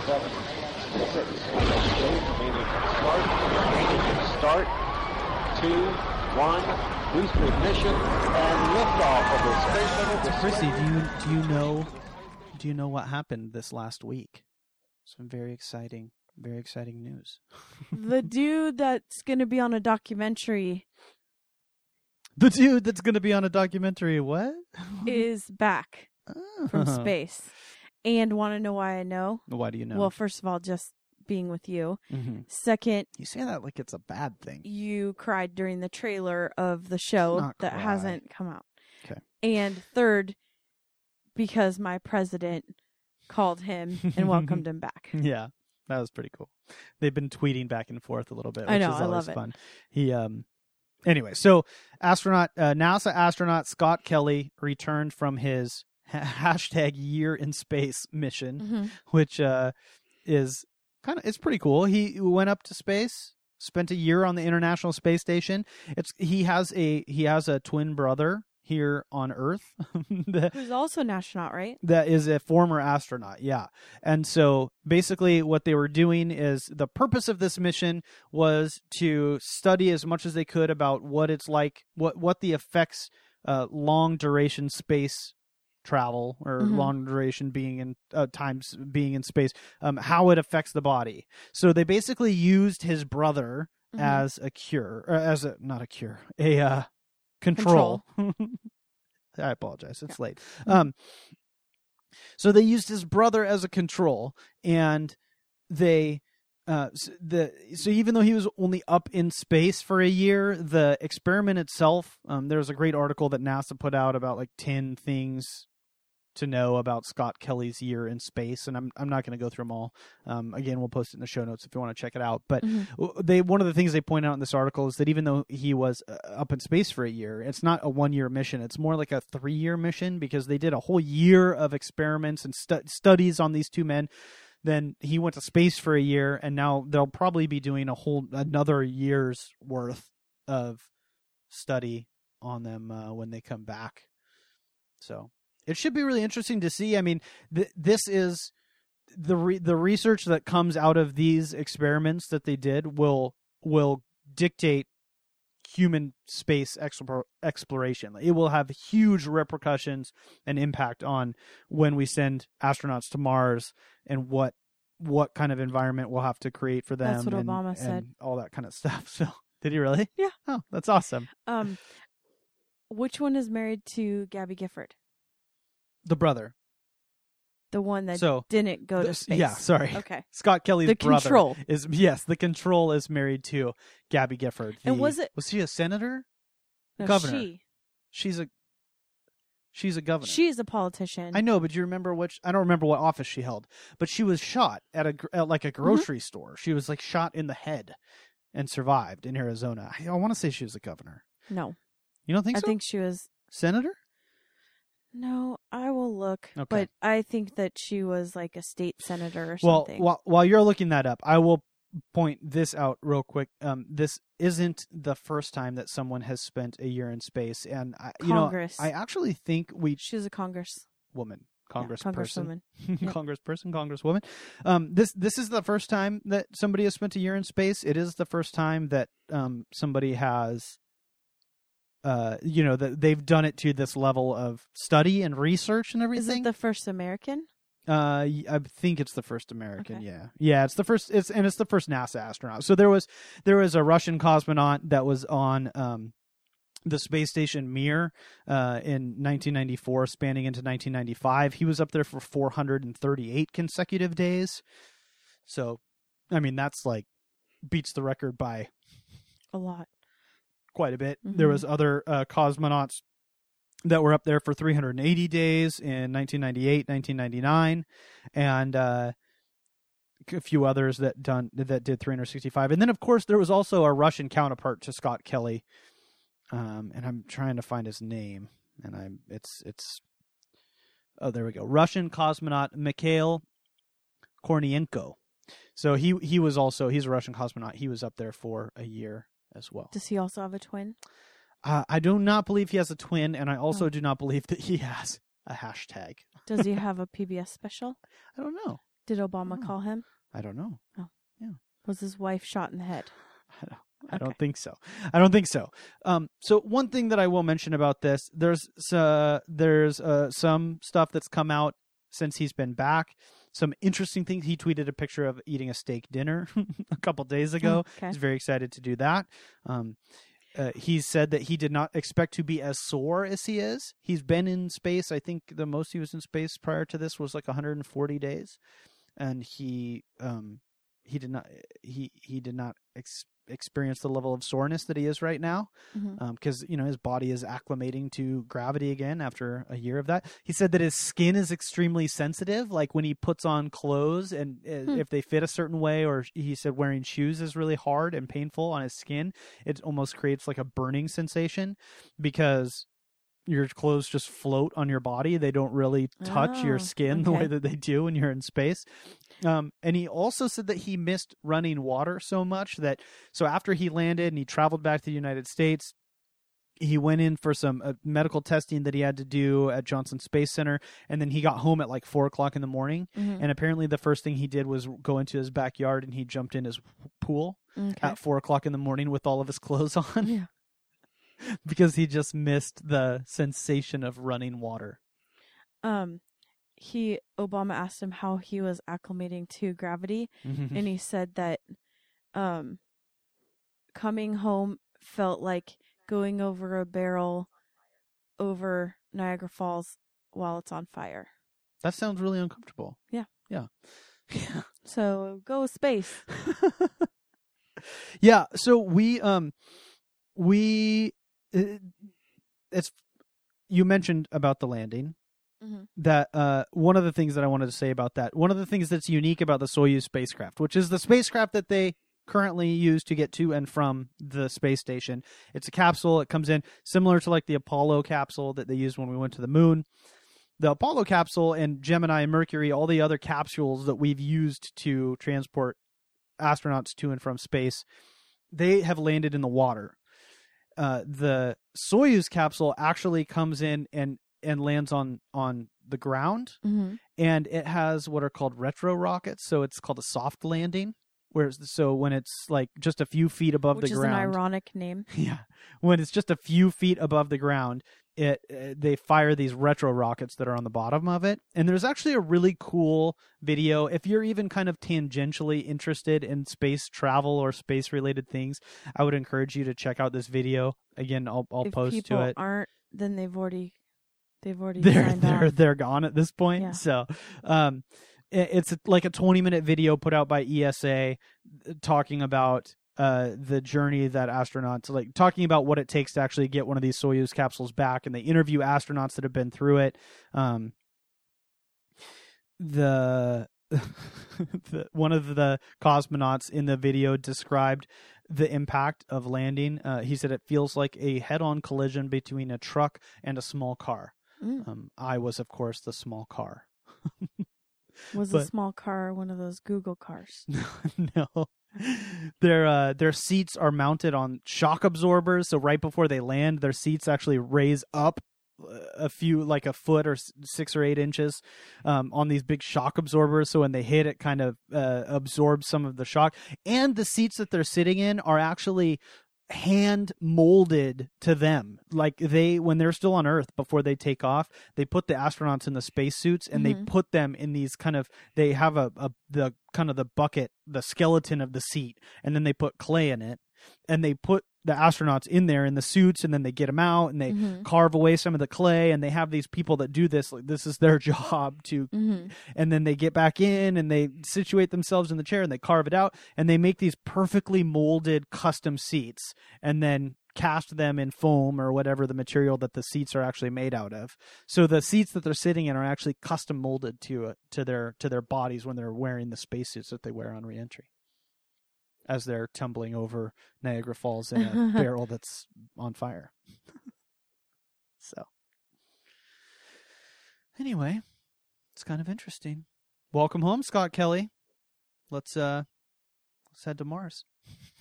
7, 6, meaning start, start, 2, 1, boost ignition, and liftoff of the Space Shuttle. Chrissy, do you do you know do you know what happened this last week? Some very exciting, very exciting news. *laughs* the dude that's going to be on a documentary *laughs* The dude that's going to be on a documentary. What? is back from *laughs* space. And want to know why I know? Why do you know? Well, first of all, just being with you. Mhm. Second, you say that like it's a bad thing. you cried during the trailer of the show that cry. hasn't come out. Okay. And third, because my president called him and welcomed him back. *laughs* Yeah, that was pretty cool. They've been tweeting back and forth a little bit, which I know, is I always love it. fun. He um anyway, so astronaut uh, NASA astronaut Scott Kelly returned from his hashtag year in space mission, Mhm. which uh is kind of it's pretty cool. He went up to space, spent a year on the International Space Station. It's he has a he has a twin brother here on Earth *laughs* that Who's also an astronaut, right? that is a former astronaut yeah and so basically what they were doing is the purpose of this mission was to study as much as they could about what it's like what what the effects uh, long duration space travel or Mhm. long duration being in uh, times being in space, um, how it affects the body. So they basically used his brother Mhm. as a cure, as a not a cure, a uh, control. *laughs* I apologize. It's late. Um, so they used his brother as a control, and they uh s- the so even though he was only up in space for a year, the experiment itself, um, there was a great article that NASA put out about like ten things to know about Scott Kelly's year in space, and I'm I'm not going to go through them all. Um, again, we'll post it in the show notes if you want to check it out. But Mhm. they one of the things they point out in this article is that even though he was uh, up in space for a year, it's not a one year mission. It's more like a three year mission because they did a whole year of experiments and stu- studies on these two men. Then he went to space for a year, and now they'll probably be doing a whole another year's worth of study on them uh, when they come back. So it should be really interesting to see. I mean, th- this is the re- the research that comes out of these experiments that they did will will dictate human space explor- exploration. It will have huge repercussions and impact on when we send astronauts to Mars and what what kind of environment we'll have to create for them. That's what and- Obama said. and all that kind of *laughs* stuff. So did he really? Yeah. Oh, that's awesome. Um, which one is married to Gabby Gifford? The brother. The one that So, didn't go the- to space. Yeah, sorry. Okay. *laughs* Scott Kelly's The brother control. is yes, the control is married to Gabby Gifford. And the- was it- was she a senator? No, governor. She. She's a she's a governor. She's a politician. I know, but do you remember which? I don't remember what office she held, but she was shot at a gr- at like a Mm-hmm. grocery store. She was like shot in the head and survived in Arizona. I, I want to say she was a governor. No. You don't think I so? think she was. senator. No, I will look. Okay. But I think that she was like a state senator or Well, something. while while you're looking that up, I will point this out real quick. Um, this isn't the first time that someone has spent a year in space, and I, you know, Congress. I actually think we She's a Congress. woman, yeah, congressperson, *laughs* congresswoman. Congressperson, congresswoman. Um, this this is the first time that somebody has spent a year in space. It is the first time that um somebody has. Uh, you know that they've done it to this level of study and research and everything. Is it the first American? Uh, I think it's the first American. Okay. Yeah, yeah, it's the first. It's and it's the first NASA astronaut. So there was there was a Russian cosmonaut that was on um the space station Mir uh, in 1994, spanning into 1995. He was up there for 438 consecutive days. So, I mean, that's like beats the record by A lot. Quite a bit. There Mhm. was other uh, cosmonauts that were up there for 380 days in 1998, 1999, and uh, a few others that done that did 365. And then, of course, there was also a Russian counterpart to Scott Kelly, um, and I'm trying to find his name, and I'm it's it's oh there we go Russian cosmonaut Mikhail Kornienko. So he he was also he's a Russian cosmonaut. He was up there for a year as well. Does he also have a twin? Uh, I do not believe he has a twin, and I also Oh. do not believe that he has a hashtag. Does he *laughs* have a PBS special? I don't know. Did Obama Oh. call him? I don't know. Yeah. Was his wife shot in the head? *laughs* I don't. I Okay. don't think so. I don't think so. Um, so one thing that I will mention about this, there's uh, there's uh, some stuff that's come out since he's been back. Some interesting things. He tweeted a picture of eating a steak dinner *laughs* a couple days ago. Okay. He's very excited to do that. Um, uh, he said that he did not expect to be as sore as he is. He's been in space. I think the most he was in space prior to this was like 140 days, and he um, he did not he he did not ex- experience the level of soreness that he is right now because you know his body is acclimating to gravity again after a year of that. He said that his skin is extremely sensitive, like when he puts on clothes and uh, Hmm. if they fit a certain way, or he said wearing shoes is really hard and painful on his skin. It almost creates like a burning sensation because your clothes just float on your body. They don't really touch your Oh, skin the way that they do when you're in space. Um, and he also said that he missed running water so much that so after he landed and he traveled back to the United States, he went in for some uh, medical testing that he had to do at Johnson Space Center, and then he got home at like four o'clock in the morning. Mhm. And apparently, the first thing he did was go into his backyard and he jumped in his pool Okay. at four o'clock in the morning with all of his clothes *laughs* on Yeah. *laughs* because he just missed the sensation of running water. um he Obama asked him how he was acclimating to gravity and he said that um coming home felt like going over a barrel over Niagara Falls while it's on fire. that sounds really uncomfortable. Yeah. Yeah. *laughs* Yeah. So go space. *laughs* yeah so we um we uh, it's you mentioned about the landing Mhm. that uh one of the things that i wanted to say about that one of the things that's unique about the soyuz spacecraft which is the spacecraft that they currently use to get to and from the space station it's a capsule it comes in similar to like the apollo capsule that they used when we went to the moon the apollo capsule and gemini and mercury all the other capsules that we've used to transport astronauts to and from space, they have landed in the water. Uh, the Soyuz capsule actually comes in and and lands on on the ground, Mhm. and it has what are called retro rockets. So it's called a soft landing. Whereas so when it's like just a few feet above Which the is ground, an ironic name. *laughs* yeah, when it's just a few feet above the ground, it uh, they fire these retro rockets that are on the bottom of it. And there's actually a really cool video if you're even kind of tangentially interested in space travel or space related things. I would encourage you to check out this video. Again, I'll I'll if post to it. aren't, then they've already they've already they're they're on. they're gone at this point. Yeah. So, um, it's like a 20 minute video put out by ESA talking about uh the journey that astronauts like talking about what it takes to actually get one of these Soyuz capsules back, and they interview astronauts that have been through it. Um, the *laughs* the, one of the cosmonauts in the video described the impact of landing. Uh, he said it feels like a head-on collision between a truck and a small car. Mm. Um, I was, of course, the small car. *laughs* Was a but- small car one of those Google cars? *laughs* no, *laughs* their uh, their seats are mounted on shock absorbers. So right before they land, their seats actually raise up uh, a few, like a foot or six or eight inches, um, on these big shock absorbers. So when they hit, it kind of uh, absorbs some of the shock. And the seats that they're sitting in are actually hand molded to them like they when they're still on earth before they take off they put the astronauts in the spacesuits and they Mhm. put them in these kind of they have a, a the kind of the bucket the skeleton of the seat and then they put clay in it and they put the astronauts in there in the suits and then they get them out and they Mhm. carve away some of the clay and they have these people that do this like this is their *laughs* job to Mhm. and then they get back in and they situate themselves in the chair and they carve it out and they make these perfectly molded custom seats and then cast them in foam or whatever the material that the seats are actually made out of. So the seats that they're sitting in are actually custom molded to uh, to their to their bodies when they're wearing the spacesuits that they wear on reentry. As they're tumbling over Niagara Falls in a *laughs* barrel that's on fire. *laughs* so anyway, it's kind of interesting. Welcome home, Scott Kelly. Let's uh let's head to Mars.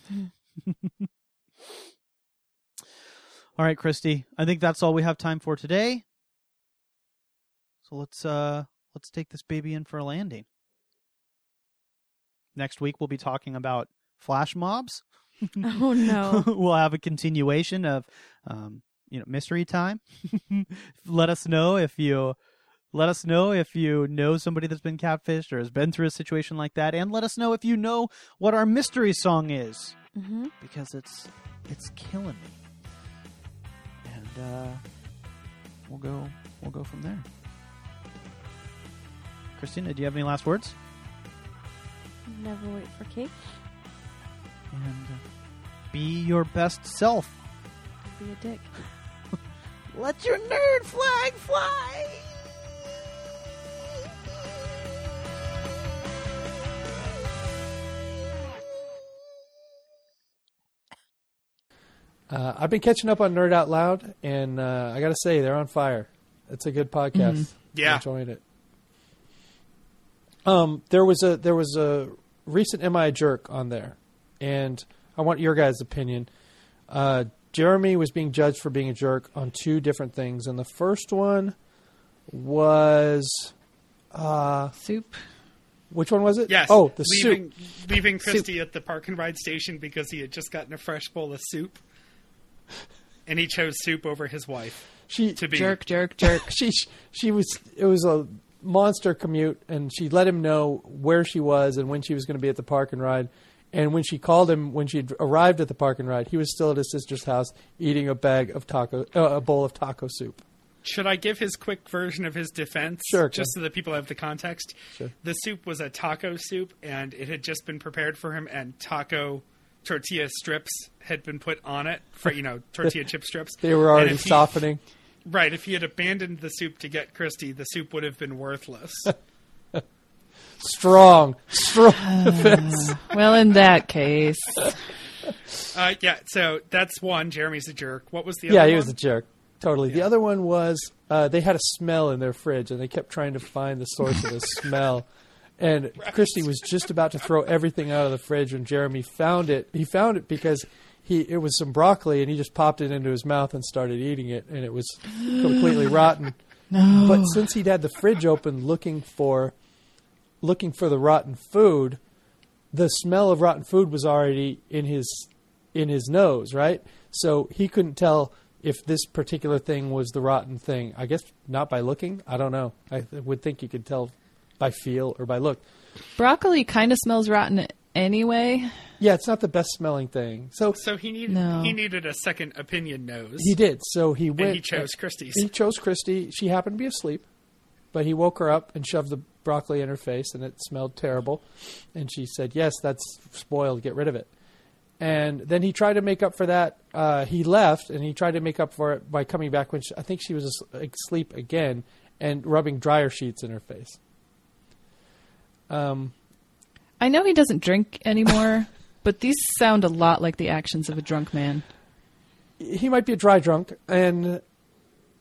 *laughs* all right, Christy. I think that's all we have time for today. So let's uh let's take this baby in for a landing. Next week we'll be talking about flash mobs. *laughs* Oh no. *laughs* we'll have a continuation of um, you know mystery time. *laughs* let us know if you let us know if you know somebody that's been catfished or has been through a situation like that, and let us know if you know what our mystery song is hmm because it's it's killing me. And uh, we'll go we'll go from there. Christina, do you have any last words? Never wait for cake. And uh, be your best self. Be a dick. *laughs* Let your nerd flag fly. Uh, I've been catching up on Nerd Out Loud, and uh, I got to say they're on fire. It's a good podcast. Mhm. Yeah. I'm enjoying it. Um, there was a there was a recent "Am I a Jerk" on there, and I want your guys' opinion. Uh, Jeremy was being judged for being a jerk on two different things, and the first one was uh, soup. Which one was it? Yes. Oh, the leaving, soup. Leaving Soup. Christy at the park and ride station because he had just gotten a fresh bowl of soup, and he chose soup over his wife. she to be Jerk, jerk, jerk. *laughs* she she was it was a monster commute and she let him know where she was and when she was going to be at the park and ride and when she called him when she had arrived at the park and ride he was still at his sister's house eating a bag of taco uh, a bowl of taco soup Should I give his quick version of his defense? Sure, Just so that people have the context. Sure. The soup was a taco soup, and it had just been prepared for him, and taco tortilla strips had been put on it for you know *laughs* tortilla chip strips. they were already if he- softening Right. If he had abandoned the soup to get Christy, the soup would have been worthless. *laughs* strong strong defense Well, in that case, *laughs* uh, yeah. So that's one. Jeremy's a jerk. What was the other yeah he one? was a jerk totally the other one was uh, they had a smell in their fridge and they kept trying to find the source of the *laughs* smell and christy was just about to throw everything out of the fridge when jeremy found it he found it because he it was some broccoli and he just popped it into his mouth and started eating it and it was completely *gasps* rotten no. but since he'd had the fridge open looking for looking for the rotten food the smell of rotten food was already in his in his nose right so he couldn't tell if this particular thing was the rotten thing i guess not by looking i don't know i th- would think you could tell by feel or by look broccoli kind of smells rotten anyway. yeah it's not the best smelling thing so So he needed No. he needed a second opinion nose. he did so he went and he chose Christy's. He chose Christy. She happened to be asleep, but he woke her up and shoved the broccoli in her face, and it smelled terrible. And she said, "Yes, that's spoiled. Get rid of it." And then he tried to make up for that. Uh, he left, and he tried to make up for it by coming back when she, I think she was asleep again and rubbing dryer sheets in her face. Um, I know he doesn't drink anymore, *laughs* but these sound a lot like the actions of a drunk man. he might be a dry drunk, and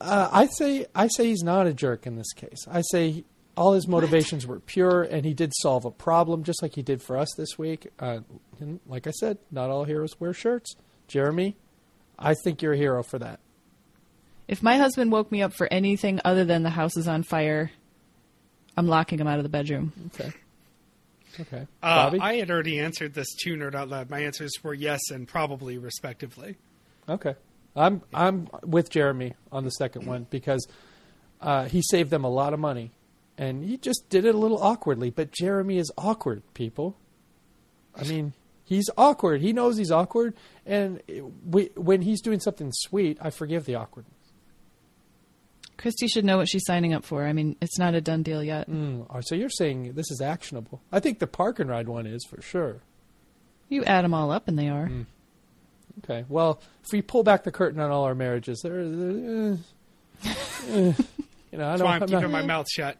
uh, I say I say he's not a jerk in this case. I say all his motivations were pure, and he did solve a problem, just like he did for us this week. Uh, and like I said, not all heroes wear shirts. Jeremy, I think you're a hero for that. If my husband woke me up for anything other than the house is on fire, I'm locking him out of the bedroom. Okay. Okay. Uh, Bobby. I had already answered this to Nerd Out Loud. My answers were yes and probably, respectively. Okay. I'm I'm with Jeremy on the second one because uh, he saved them a lot of money, and he just did it a little awkwardly. But Jeremy is awkward, people. I mean, he's awkward. He knows he's awkward, and we, when he's doing something sweet, I forgive the awkwardness. Christy should know what she's signing up for. I mean, it's not a done deal yet. Mm, oh, so you're saying this is actionable? I think the park and ride one is for sure. You add them all up, and they are. Mm. Okay. Well, if we pull back the curtain on all our marriages, there, there uh, uh, you know, I That's don't. why I'm I'm keeping not- my mouth shut.